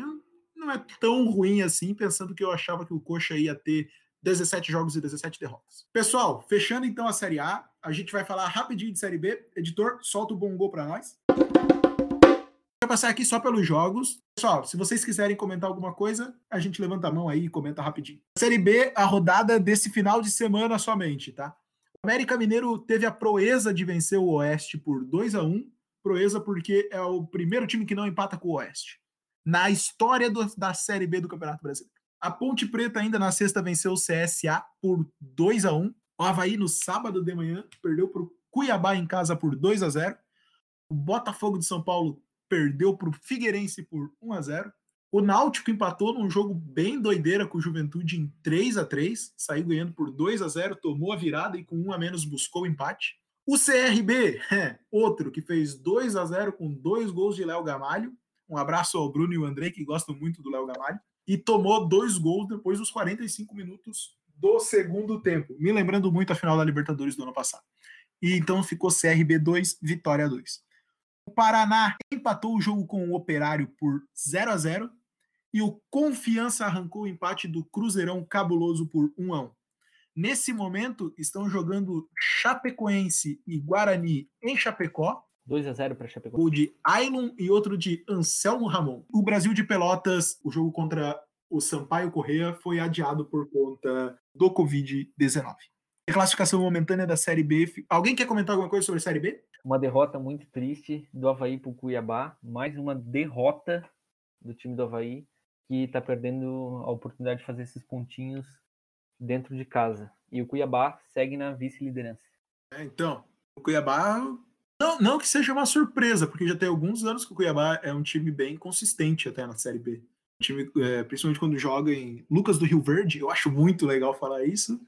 Não é tão ruim assim, pensando que eu achava que o Coxa ia ter 17 jogos e 17 derrotas. Pessoal, fechando então a Série A, a gente vai falar rapidinho de Série B. Editor, solta o bom gol para nós. Vou passar aqui só pelos jogos. Pessoal, se vocês quiserem comentar alguma coisa, a gente levanta a mão aí e comenta rapidinho. Série B, a rodada desse final de semana somente, tá? América Mineiro teve a proeza de vencer o Oeste por 2 a 1 Proeza porque é o primeiro time que não empata com o Oeste. Na história do, da Série B do Campeonato Brasileiro. A Ponte Preta ainda na sexta venceu o CSA por 2 a 1 O Havaí no sábado de manhã perdeu para o Cuiabá em casa por 2 a 0 O Botafogo de São Paulo perdeu para o Figueirense por 1 a 0 O Náutico empatou num jogo bem doideira com o Juventude em 3 a 3 saiu ganhando por 2 a 0 tomou a virada e com um a menos buscou o empate. O CRB, é, outro que fez 2 a 0 com dois gols de Léo Gamalho. Um abraço ao Bruno e o André, que gostam muito do Léo Gamalho. E tomou dois gols depois dos 45 minutos do segundo tempo. Me lembrando muito a final da Libertadores do ano passado. E então ficou CRB 2, Vitória 2. O Paraná empatou o jogo com o Operário por 0 a 0 e o Confiança arrancou o empate do Cruzeirão cabuloso por 1 a 1. Nesse momento estão jogando Chapecoense e Guarani em Chapecó. 2 a 0 para Chapecó. O de Ailon e outro de Anselmo Ramon. O Brasil de Pelotas, o jogo contra o Sampaio Correia foi adiado por conta do Covid-19. A classificação momentânea da Série B. Alguém quer comentar alguma coisa sobre a Série B? Uma derrota muito triste do Havaí para o Cuiabá. Mais uma derrota do time do Havaí, que está perdendo a oportunidade de fazer esses pontinhos dentro de casa. E o Cuiabá segue na vice-liderança. É, então, o Cuiabá. Não, não que seja uma surpresa, porque já tem alguns anos que o Cuiabá é um time bem consistente até na Série B. Um time, é, principalmente quando joga em Lucas do Rio Verde, eu acho muito legal falar isso.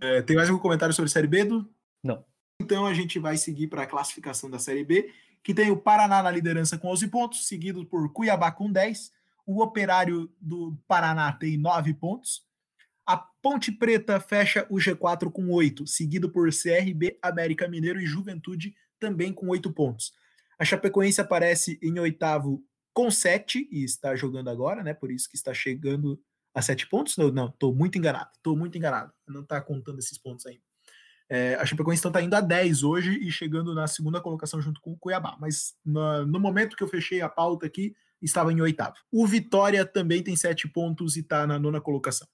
É, tem mais algum comentário sobre a Série B, do? Não. Então a gente vai seguir para a classificação da Série B, que tem o Paraná na liderança com 11 pontos, seguido por Cuiabá com 10. O Operário do Paraná tem 9 pontos. A Ponte Preta fecha o G4 com 8, seguido por CRB, América Mineiro e Juventude também com 8 pontos. A Chapecoense aparece em oitavo com 7 e está jogando agora, né? Por isso que está chegando a 7 pontos. Não, não, tô muito enganado. Tô muito enganado. Não está contando esses pontos ainda. É, a Chapecoense então está indo a 10 hoje e chegando na segunda colocação junto com o Cuiabá. Mas no, no momento que eu fechei a pauta aqui, estava em oitavo. O Vitória também tem 7 pontos e está na nona colocação.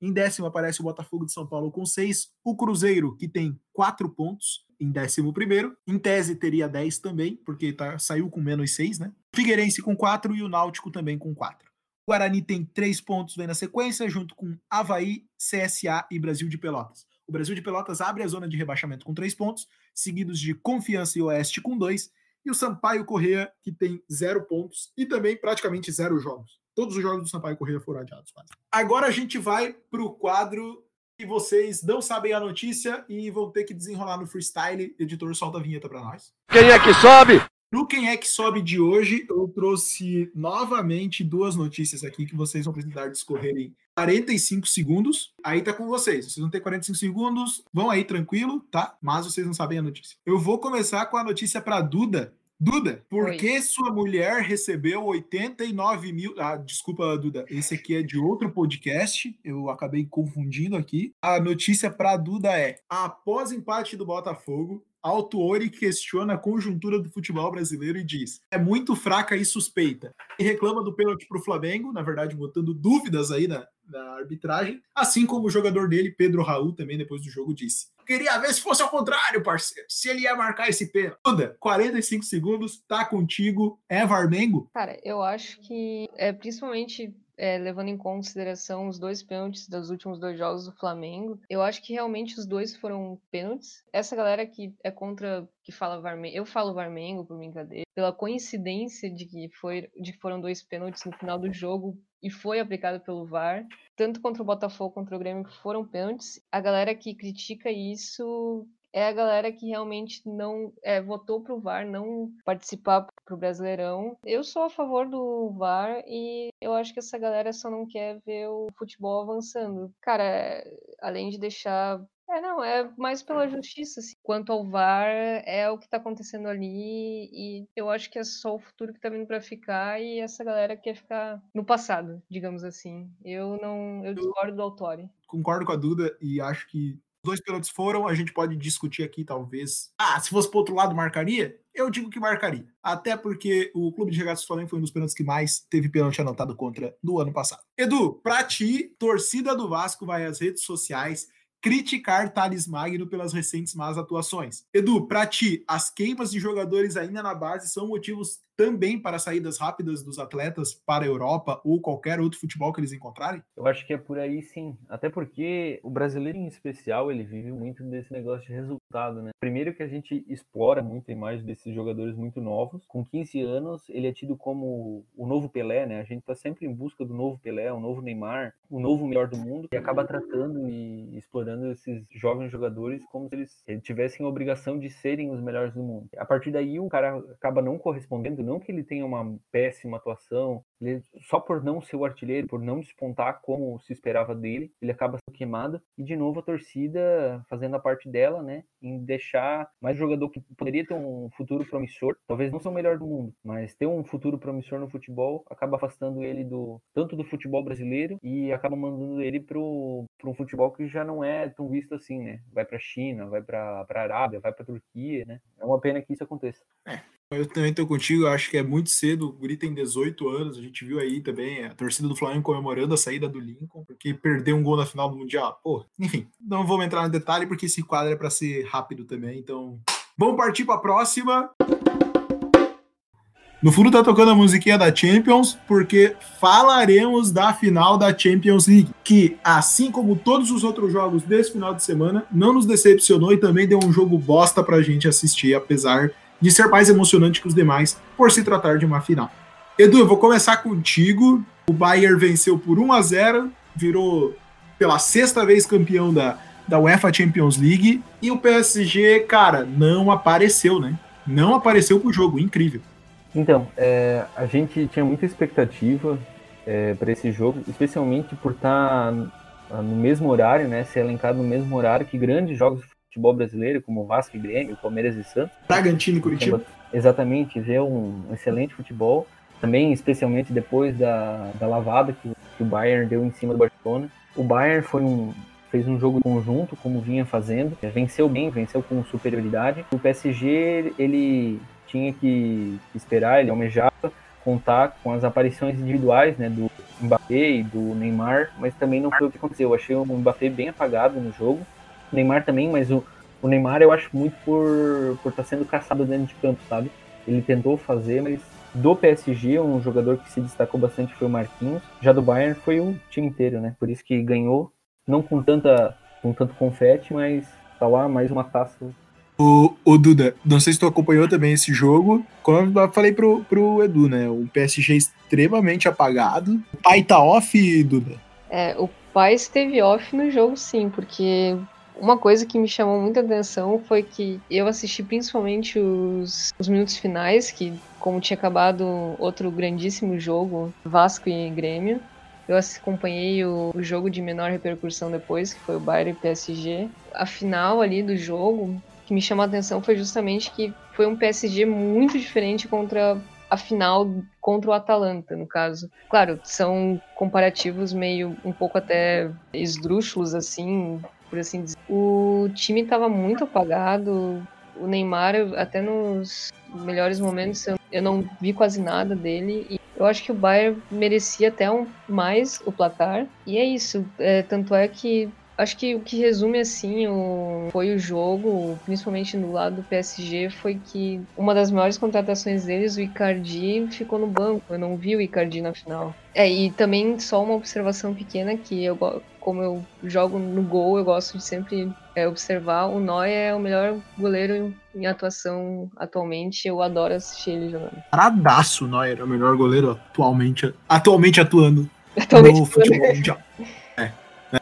Em décimo aparece o Botafogo de São Paulo com seis. O Cruzeiro, que tem quatro pontos, em décimo primeiro. Em tese teria 10 também, porque tá, saiu com menos seis, né? Figueirense com quatro e o Náutico também com quatro. O Guarani tem três pontos, vem na sequência, junto com Havaí, CSA e Brasil de Pelotas. O Brasil de Pelotas abre a zona de rebaixamento com três pontos, seguidos de Confiança e Oeste com dois, e o Sampaio Correia, que tem zero pontos e também praticamente zero jogos. Todos os jogos do Sampaio Correia foram adiados, quase. Agora a gente vai para o quadro que vocês não sabem a notícia e vão ter que desenrolar no freestyle. Editor, solta a vinheta para nós. Quem é que sobe? No Quem é que sobe de hoje, eu trouxe novamente duas notícias aqui que vocês vão precisar discorrer em 45 segundos. Aí tá com vocês. Vocês vão ter 45 segundos, vão aí tranquilo, tá? Mas vocês não sabem a notícia. Eu vou começar com a notícia para Duda, Duda, por Oi. que sua mulher recebeu 89 mil. Ah, desculpa, Duda, esse aqui é de outro podcast, eu acabei confundindo aqui. A notícia para Duda é: após empate do Botafogo, Autuori questiona a conjuntura do futebol brasileiro e diz: é muito fraca e suspeita. E reclama do pênalti para o Flamengo, na verdade, botando dúvidas aí na, na arbitragem, assim como o jogador dele, Pedro Raul, também depois do jogo disse. Queria ver se fosse ao contrário, parceiro. Se ele ia marcar esse pênalti. Duda, 45 segundos, tá contigo. É Varmengo? Cara, eu acho que é principalmente é, levando em consideração os dois pênaltis dos últimos dois jogos do Flamengo, eu acho que realmente os dois foram pênaltis. Essa galera que é contra, que fala Varmengo, eu falo Varmengo por brincadeira, pela coincidência de que, foi, de que foram dois pênaltis no final do jogo e foi aplicado pelo VAR, tanto contra o Botafogo quanto o Grêmio foram pênaltis. A galera que critica isso é a galera que realmente não é, votou pro VAR não participar pro Brasileirão. Eu sou a favor do VAR e eu acho que essa galera só não quer ver o futebol avançando. Cara, além de deixar é, não, é mais pela justiça. Assim. Quanto ao VAR, é o que tá acontecendo ali e eu acho que é só o futuro que tá vindo para ficar e essa galera quer ficar no passado, digamos assim. Eu não, eu discordo do Autori. Concordo com a Duda e acho que dois pênaltis foram, a gente pode discutir aqui, talvez. Ah, se fosse pro outro lado, marcaria? Eu digo que marcaria. Até porque o Clube de Regatas do Flamengo foi um dos pênaltis que mais teve pênalti anotado contra no ano passado. Edu, pra ti, torcida do Vasco vai às redes sociais criticar Thales Magno pelas recentes más atuações. Edu, para ti, as queimas de jogadores ainda na base são motivos também para saídas rápidas dos atletas para a Europa ou qualquer outro futebol que eles encontrarem? Eu acho que é por aí sim. Até porque o brasileiro em especial, ele vive muito desse negócio de resultado, né? Primeiro que a gente explora muito a imagem desses jogadores muito novos. Com 15 anos, ele é tido como o novo Pelé, né? A gente tá sempre em busca do novo Pelé, o novo Neymar, o novo melhor do mundo e acaba tratando e explorando esses jovens jogadores como se eles tivessem a obrigação de serem os melhores do mundo. A partir daí, o cara acaba não correspondendo, não que ele tenha uma péssima atuação, ele, só por não ser o artilheiro, por não despontar como se esperava dele, ele acaba sendo queimado. E de novo a torcida fazendo a parte dela, né? Em deixar mais um jogador que poderia ter um futuro promissor, talvez não ser o melhor do mundo, mas ter um futuro promissor no futebol, acaba afastando ele do tanto do futebol brasileiro e acaba mandando ele para um futebol que já não é tão visto assim, né? Vai para China, vai para Arábia, vai para Turquia, né? É uma pena que isso aconteça. É, eu também estou contigo, acho que é muito cedo. O Guri tem 18 anos, a gente viu aí também a torcida do Flamengo comemorando a saída do Lincoln, porque perdeu um gol na final do Mundial. Pô, enfim, não vou entrar no detalhe porque esse quadro é para ser rápido também, então vamos partir para a próxima. No fundo tá tocando a musiquinha da Champions, porque falaremos da final da Champions League, que assim como todos os outros jogos desse final de semana, não nos decepcionou e também deu um jogo bosta pra gente assistir, apesar de ser mais emocionante que os demais, por se tratar de uma final. Edu, eu vou começar contigo. O Bayern venceu por 1 a 0 virou pela sexta vez campeão da, da UEFA Champions League. E o PSG, cara, não apareceu, né? Não apareceu pro jogo, incrível. Então, é, a gente tinha muita expectativa é, para esse jogo, especialmente por estar tá no mesmo horário, né? Ser elencado no mesmo horário que grandes jogos futebol brasileiro, como Vasco e Grêmio, Palmeiras e Santos. Bragantino e Curitiba. Exatamente, ver um excelente futebol. Também, especialmente depois da, da lavada que, que o Bayern deu em cima do Barcelona. O Bayern foi um, fez um jogo conjunto, como vinha fazendo, venceu bem, venceu com superioridade. O PSG, ele tinha que esperar, ele almejava contar com as aparições individuais, né, do Mbappé e do Neymar, mas também não foi o que aconteceu. Eu achei o Mbappé bem apagado no jogo, o Neymar também, mas o, o Neymar eu acho muito por por estar tá sendo caçado dentro de campo, sabe? Ele tentou fazer, mas do PSG, um jogador que se destacou bastante foi o Marquinhos. Já do Bayern foi o time inteiro, né? Por isso que ganhou, não com tanta com tanto confete, mas tá lá mais uma taça. O, o Duda, não sei se tu acompanhou também esse jogo. Como eu falei pro, pro Edu, né? O PSG extremamente apagado. O pai tá off, Duda? É, o pai esteve off no jogo, sim, porque uma coisa que me chamou muita atenção foi que eu assisti principalmente os, os minutos finais, que como tinha acabado outro grandíssimo jogo, Vasco e Grêmio, eu acompanhei o, o, jogo de menor repercussão depois, que foi o Bayern e PSG. A final ali do jogo, que me chamou a atenção foi justamente que foi um PSG muito diferente contra a final contra o Atalanta, no caso. Claro, são comparativos meio um pouco até esdrúxulos assim, por assim dizer. O time estava muito apagado. O Neymar, até nos melhores momentos, eu não vi quase nada dele. E eu acho que o Bayern merecia até um, mais o placar. E é isso. É, tanto é que acho que o que resume assim o, foi o jogo, principalmente no lado do PSG, foi que uma das maiores contratações deles, o Icardi, ficou no banco. Eu não vi o Icardi na final. É, e também só uma observação pequena que eu como eu jogo no gol, eu gosto de sempre é, observar. O Neuer é o melhor goleiro em atuação atualmente. Eu adoro assistir ele jogando. Paradaço, o Neuer é o melhor goleiro atualmente, atualmente atuando atualmente no futebol mundial.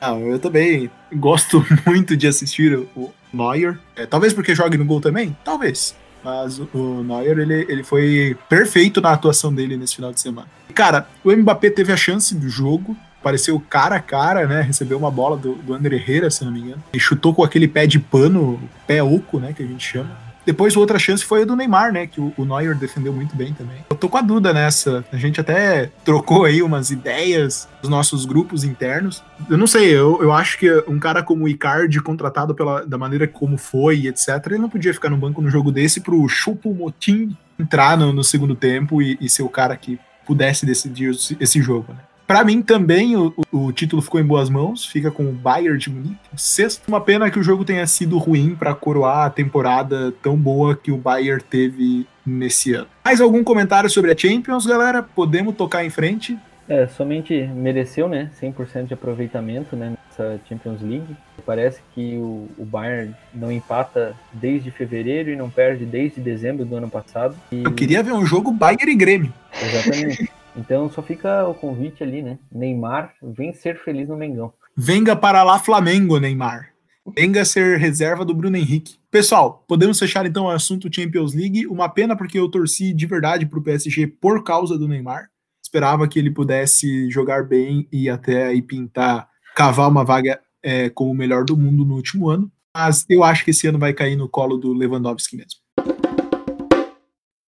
Não, eu também gosto muito de assistir o Neuer. É, talvez porque jogue no gol também? Talvez. Mas o Neuer, ele, ele foi perfeito na atuação dele nesse final de semana. Cara, o Mbappé teve a chance do jogo, pareceu cara a cara, né? Recebeu uma bola do, do André Herrera, se não me engano. E chutou com aquele pé de pano, pé oco, né? Que a gente chama. Depois, outra chance foi a do Neymar, né? Que o, o Neuer defendeu muito bem também. Eu tô com a Duda nessa. A gente até trocou aí umas ideias dos nossos grupos internos. Eu não sei, eu, eu acho que um cara como o Icardi, contratado pela, da maneira como foi, etc., ele não podia ficar no banco no jogo desse pro Chupo Motim entrar no, no segundo tempo e, e, ser o cara que pudesse decidir esse jogo, né? Para mim também o, o, título ficou em boas mãos, fica com o Bayern de Munique, sexto. Uma pena que o jogo tenha sido ruim para coroar a temporada tão boa que o Bayern teve nesse ano. Mais algum comentário sobre a Champions, galera? Podemos tocar em frente? É, somente mereceu, né, 100% de aproveitamento, né, nessa Champions League. Parece que o, o, Bayern não empata desde fevereiro e não perde desde dezembro do ano passado. E... Eu queria ver um jogo Bayern e Grêmio. Exatamente. Então só fica o convite ali, né? Neymar, vem ser feliz no Mengão. Venga para lá Flamengo, Neymar. Venga ser reserva do Bruno Henrique. Pessoal, podemos fechar então o assunto Champions League. Uma pena porque eu torci de verdade para o PSG por causa do Neymar. Esperava que ele pudesse jogar bem e até aí pintar, cavar uma vaga é, o melhor do mundo no último ano. Mas eu acho que esse ano vai cair no colo do Lewandowski mesmo.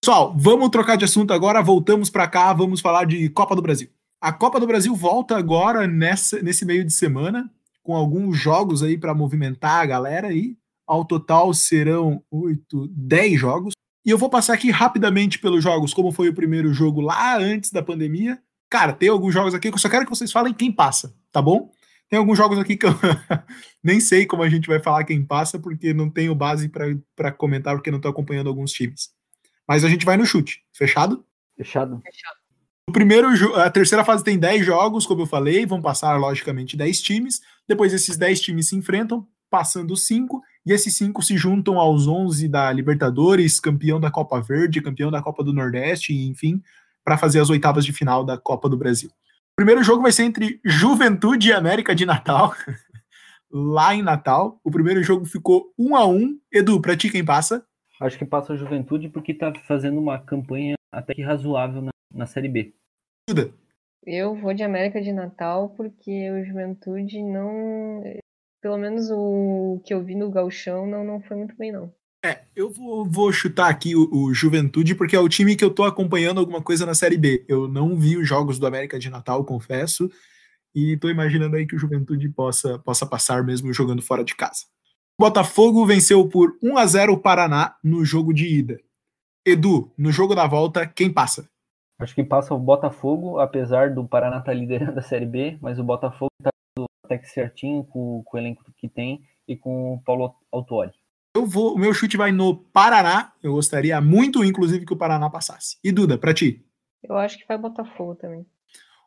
Pessoal, vamos trocar de assunto agora, voltamos para cá, vamos falar de Copa do Brasil. A Copa do Brasil volta agora nessa, nesse meio de semana, com alguns jogos aí para movimentar a galera aí. Ao total serão oito, dez jogos. E eu vou passar aqui rapidamente pelos jogos, como foi o primeiro jogo lá antes da pandemia. Cara, tem alguns jogos aqui que eu só quero que vocês falem quem passa, tá bom? Tem alguns jogos aqui que eu nem sei como a gente vai falar quem passa, porque não tenho base para comentar, porque não estou acompanhando alguns times. Mas a gente vai no chute. Fechado? Fechado. Fechado. O primeiro, a terceira fase tem 10 jogos, como eu falei, vão passar logicamente 10 times. Depois esses 10 times se enfrentam, passando 5, e esses 5 se juntam aos 11 da Libertadores, campeão da Copa Verde, campeão da Copa do Nordeste, enfim, para fazer as oitavas de final da Copa do Brasil. O primeiro jogo vai ser entre Juventude e América de Natal, lá em Natal. O primeiro jogo ficou 1 a 1 Edu, pra ti quem passa? Acho que passa a Juventude porque está fazendo uma campanha até que razoável na, na Série B. Eu vou de América de Natal porque o Juventude não. Pelo menos o que eu vi no Galchão não, não foi muito bem, não. É, eu vou, vou chutar aqui o, o, Juventude, porque é o time que eu tô acompanhando alguma coisa na Série B. Eu não vi os jogos do América de Natal, confesso, e tô imaginando aí que o Juventude possa, possa passar mesmo jogando fora de casa. Botafogo venceu por 1 a 0 o Paraná no jogo de ida. Edu, no jogo da volta, quem passa? Acho que passa o Botafogo, apesar do Paraná estar tá liderando a Série B, mas o Botafogo está até que certinho com, com, o elenco que tem e com o Paulo Autuori. Eu vou, o meu chute vai no Paraná. Eu gostaria muito, inclusive, que o Paraná passasse. E Duda, para ti? Eu acho que vai Botafogo também.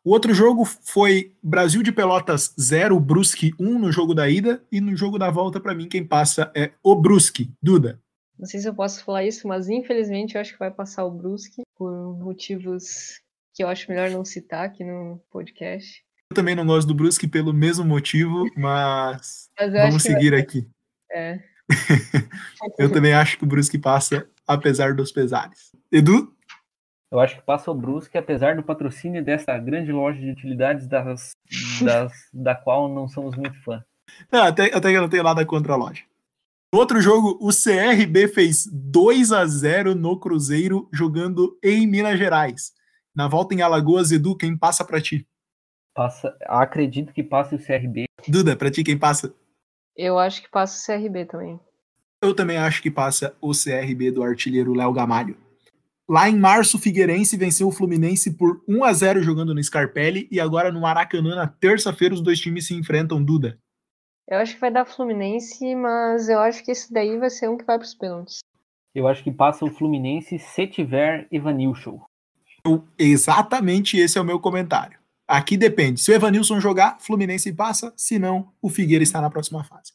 O outro jogo foi Brasil de Pelotas 0, Brusque 1 no jogo da ida. E no jogo da volta, para mim, quem passa é o Brusque. Duda. Não sei se eu posso falar isso, mas infelizmente eu acho que vai passar o Brusque por motivos que eu acho melhor não citar aqui no podcast. Eu também não gosto do Brusque pelo mesmo motivo, mas, mas vamos seguir vai... aqui. É. eu também acho que o Brusque passa, apesar dos pesares. Edu? Eu acho que passa o Brusque, apesar do patrocínio dessa grande loja de utilidades das, das, da qual não somos muito fã. Não, até, até que eu não tenho nada contra a loja. Outro jogo, o CRB fez 2 a 0 no Cruzeiro, jogando em Minas Gerais. Na volta em Alagoas, Edu, quem passa para ti? Passa, acredito que passe o CRB. Duda, para ti quem passa? Eu acho que passa o CRB também. Eu também acho que passa o CRB do artilheiro Léo Gamalho. Lá em março, o Figueirense venceu o Fluminense por 1 a 0 jogando no Scarpelli e agora no Maracanã, na terça-feira, os dois times se enfrentam, Duda. Eu acho que vai dar Fluminense, mas eu acho que esse daí vai ser um que vai para os pênaltis. Eu acho que passa o Fluminense se tiver Evanilson. Exatamente esse é o meu comentário. Aqui depende. Se o Evanilson jogar, Fluminense passa. Se não, o Figueira está na próxima fase.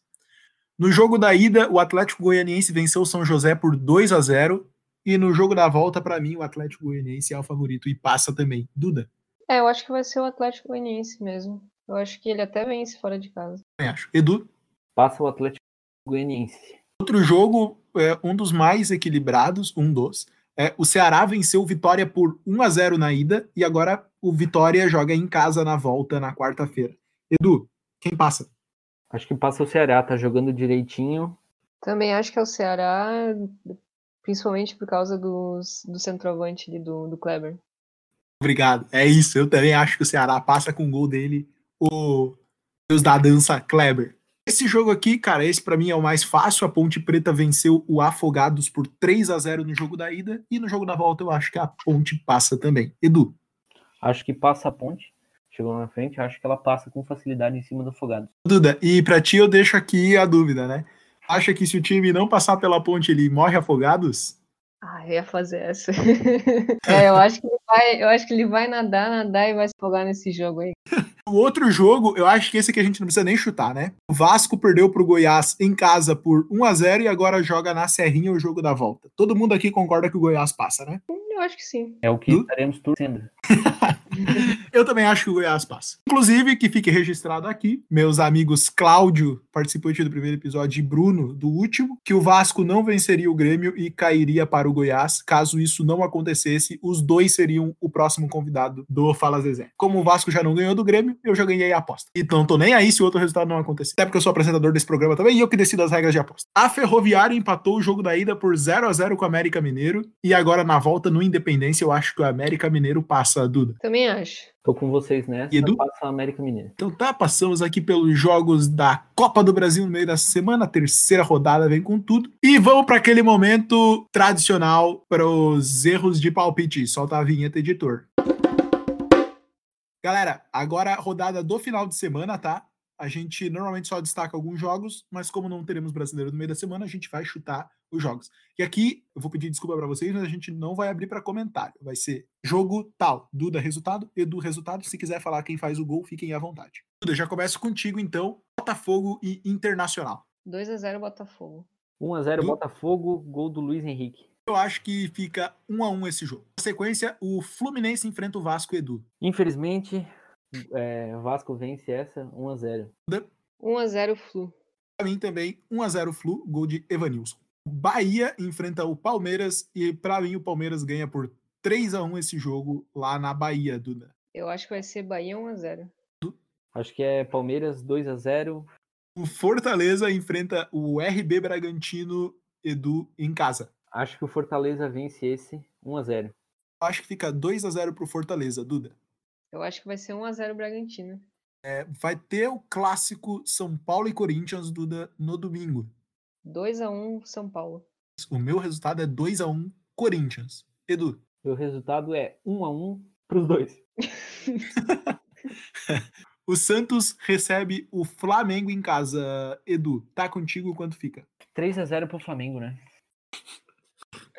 No jogo da ida, o Atlético Goianiense venceu o São José por 2 a 0 e no jogo da volta, para mim, o Atlético Goianiense é o favorito e passa também. Duda? É, eu acho que vai ser o Atlético Goianiense mesmo. Eu acho que ele até vence fora de casa. Também acho. Edu? Passa o Atlético Goianiense. Outro jogo, é, um dos mais equilibrados, um dos. É, o Ceará venceu o Vitória por 1 a 0 na ida e agora o Vitória joga em casa na volta na quarta-feira. Edu, quem passa? Acho que passa o Ceará, tá jogando direitinho. Também acho que é o Ceará, principalmente por causa dos, do centroavante ali do, do Kleber. Obrigado. É isso, eu também acho que o Ceará passa com o gol dele, o Deus da dança Kleber. Esse jogo aqui, cara, esse para mim é o mais fácil. A Ponte Preta venceu o Afogados por 3 a 0 no jogo da ida e no jogo da volta eu acho que a Ponte passa também. Edu. Acho que passa a Ponte. Chegou na frente, acho que ela passa com facilidade em cima do Afogados. Duda, e para ti eu deixo aqui a dúvida, né? Acha que se o time não passar pela ponte, ele morre afogados? Ah, eu ia fazer essa. é, eu acho que ele vai, eu acho que ele vai nadar, nadar e vai se afogar nesse jogo aí. O outro jogo, eu acho que esse aqui a gente não precisa nem chutar, né? O Vasco perdeu pro Goiás em casa por 1 a 0 e agora joga na Serrinha o jogo da volta. Todo mundo aqui concorda que o Goiás passa, né? Eu acho que sim. É o que Du? estaremos torcendo. Eu também acho que o Goiás passa. Inclusive, que fique registrado aqui, meus amigos Cláudio, participante do primeiro episódio, e Bruno, do último, que o Vasco não venceria o Grêmio e cairia para o Goiás. Caso isso não acontecesse, os dois seriam o próximo convidado do Fala Zezé. Como o Vasco já não ganhou do Grêmio, eu já ganhei a aposta. E não tô nem aí se o outro resultado não acontecer. Até porque eu sou apresentador desse programa também e eu que decido as regras de aposta. A Ferroviária empatou o jogo da ida por 0 a 0 com o América Mineiro e agora na volta no Independência eu acho que o América Mineiro passa, Duda. Também acho. Tô com vocês nessa. E Edu? Passa a América Mineira. Então tá, passamos aqui pelos jogos da Copa do Brasil no meio da semana, a terceira rodada vem com tudo. E vamos para aquele momento tradicional para os erros de palpite. Solta a vinheta, editor. Galera, agora a rodada do final de semana, tá? A gente normalmente só destaca alguns jogos, mas como não teremos brasileiro no meio da semana, a gente vai chutar os jogos. E aqui eu vou pedir desculpa para vocês, mas a gente não vai abrir para comentário. Vai ser jogo tal, Duda resultado, Edu resultado. Se quiser falar quem faz o gol, fiquem à vontade. Duda, já começo contigo então. Botafogo e Internacional. 2 a 0 Botafogo. 1x0 Du? Botafogo, gol do Luiz Henrique. Eu acho que fica um a um esse jogo. Na sequência, o Fluminense enfrenta o Vasco Edu. Infelizmente, é, Vasco vence essa 1x0. 1 a 0 Flu. Pra mim também, 1 a 0 Flu, gol de Evanilson. Bahia enfrenta o Palmeiras e pra mim o Palmeiras ganha por 3 a 1 esse jogo lá na Bahia, Duda. Eu acho que vai ser Bahia 1 a 0 Acho que é Palmeiras 2x0. O Fortaleza enfrenta o RB Bragantino Edu em casa. Acho que o Fortaleza vence esse 1x0. Eu acho que fica 2 a 0 pro Fortaleza, Duda. Eu acho que vai ser 1 a 0 Bragantino. É, vai ter o clássico São Paulo e Corinthians, Duda, no domingo. 2 a 1 São Paulo. O meu resultado é 2 a 1 Corinthians. Edu. O resultado é 1x1 pros dois. O Santos recebe o Flamengo em casa. Edu, tá contigo quanto fica? 3x0 pro Flamengo, né?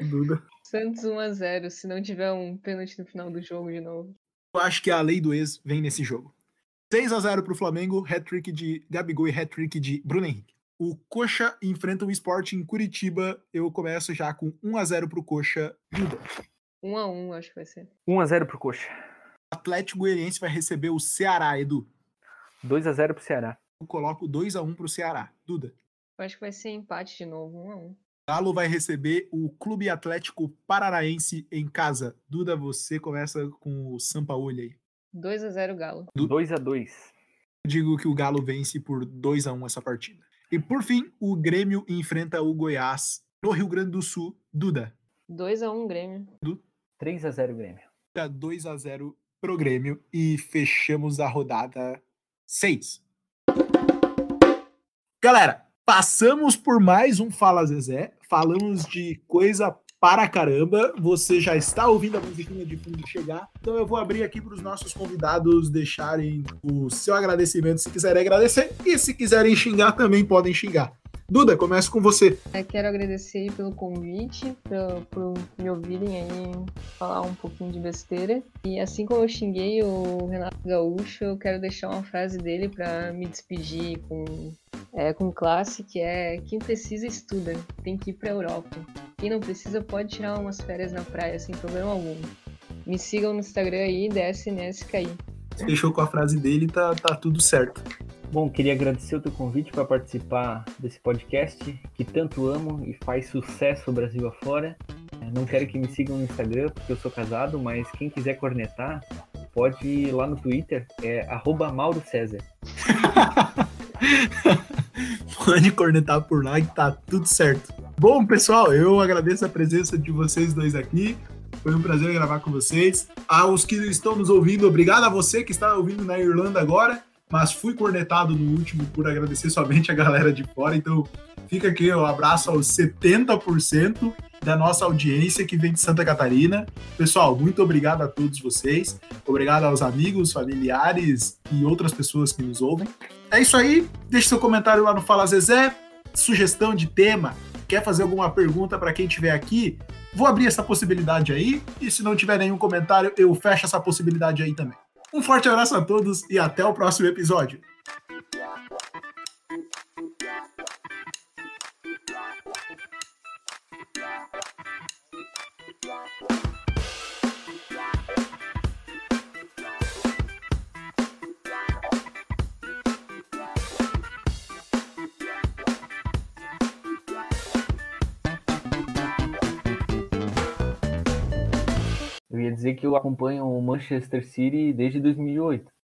Duda. Santos 1 a 0 se não tiver um pênalti no final do jogo de novo. Eu acho que a lei do ex vem nesse jogo. 6 a 0 pro Flamengo, hat-trick de Gabigol e hat-trick de Bruno Henrique. O Coxa enfrenta o Sport em Curitiba. Eu começo já com 1 a 0 pro Coxa. Duda. 1 a 1 acho que vai ser. 1x0 pro Coxa. O Atlético Goianiense vai receber o Ceará, Edu. 2x0 pro Ceará. Eu coloco 2 a 1 pro Ceará. Duda. Eu acho que vai ser empate de novo, 1 a 1 Galo vai receber o Clube Atlético Paranaense em casa. Duda, você começa com o Sampaoli aí. 2 a 0 Galo. Du- 2x2. Eu digo que o Galo vence por 2 a 1 essa partida. E por fim, o Grêmio enfrenta o Goiás no Rio Grande do Sul. Duda, 2 a 1 Grêmio. 3x0 Grêmio. fica 2 a 0 pro Grêmio e fechamos a rodada 6. Galera, passamos por mais um Fala Zezé. Falamos de coisa para caramba. Você já está ouvindo a musiquinha de fundo chegar. Então eu vou abrir aqui para os nossos convidados deixarem o seu agradecimento se quiserem agradecer. E se quiserem xingar, também podem xingar. Duda, começo com você. Eu quero agradecer pelo convite, por, por me ouvirem aí falar um pouquinho de besteira. E assim como eu xinguei o Renato Gaúcho, eu quero deixar uma frase dele para me despedir com, é, com classe, que é quem precisa estuda, tem que ir pra Europa. Quem não precisa pode tirar umas férias na praia sem problema algum. Me sigam no Instagram aí, DSNSKI. fechou com a frase dele, tá, tá tudo certo. Bom, queria agradecer o teu convite para participar desse podcast que tanto amo e faz sucesso Brasil afora. É, não quero que me sigam no Instagram porque eu sou casado, mas quem quiser cornetar pode ir lá no Twitter, é Mauro César. pode cornetar por lá que tá tudo certo. Bom, pessoal, eu agradeço a presença de vocês dois aqui. Foi um prazer gravar com vocês. Aos que estão nos ouvindo, obrigado a você que está ouvindo na Irlanda agora mas fui cornetado no último por agradecer somente a galera de fora. Então, fica aqui o um abraço aos 70% da nossa audiência que vem de Santa Catarina. Pessoal, muito obrigado a todos vocês. Obrigado aos amigos, familiares e outras pessoas que nos ouvem. É isso aí. Deixe seu comentário lá no Fala Zezé. Sugestão de tema, quer fazer alguma pergunta para quem estiver aqui? Vou abrir essa possibilidade aí. E se não tiver nenhum comentário, eu fecho essa possibilidade aí também. Um forte abraço a todos e até o próximo episódio. Eu ia dizer que eu acompanho o Manchester City desde 2008.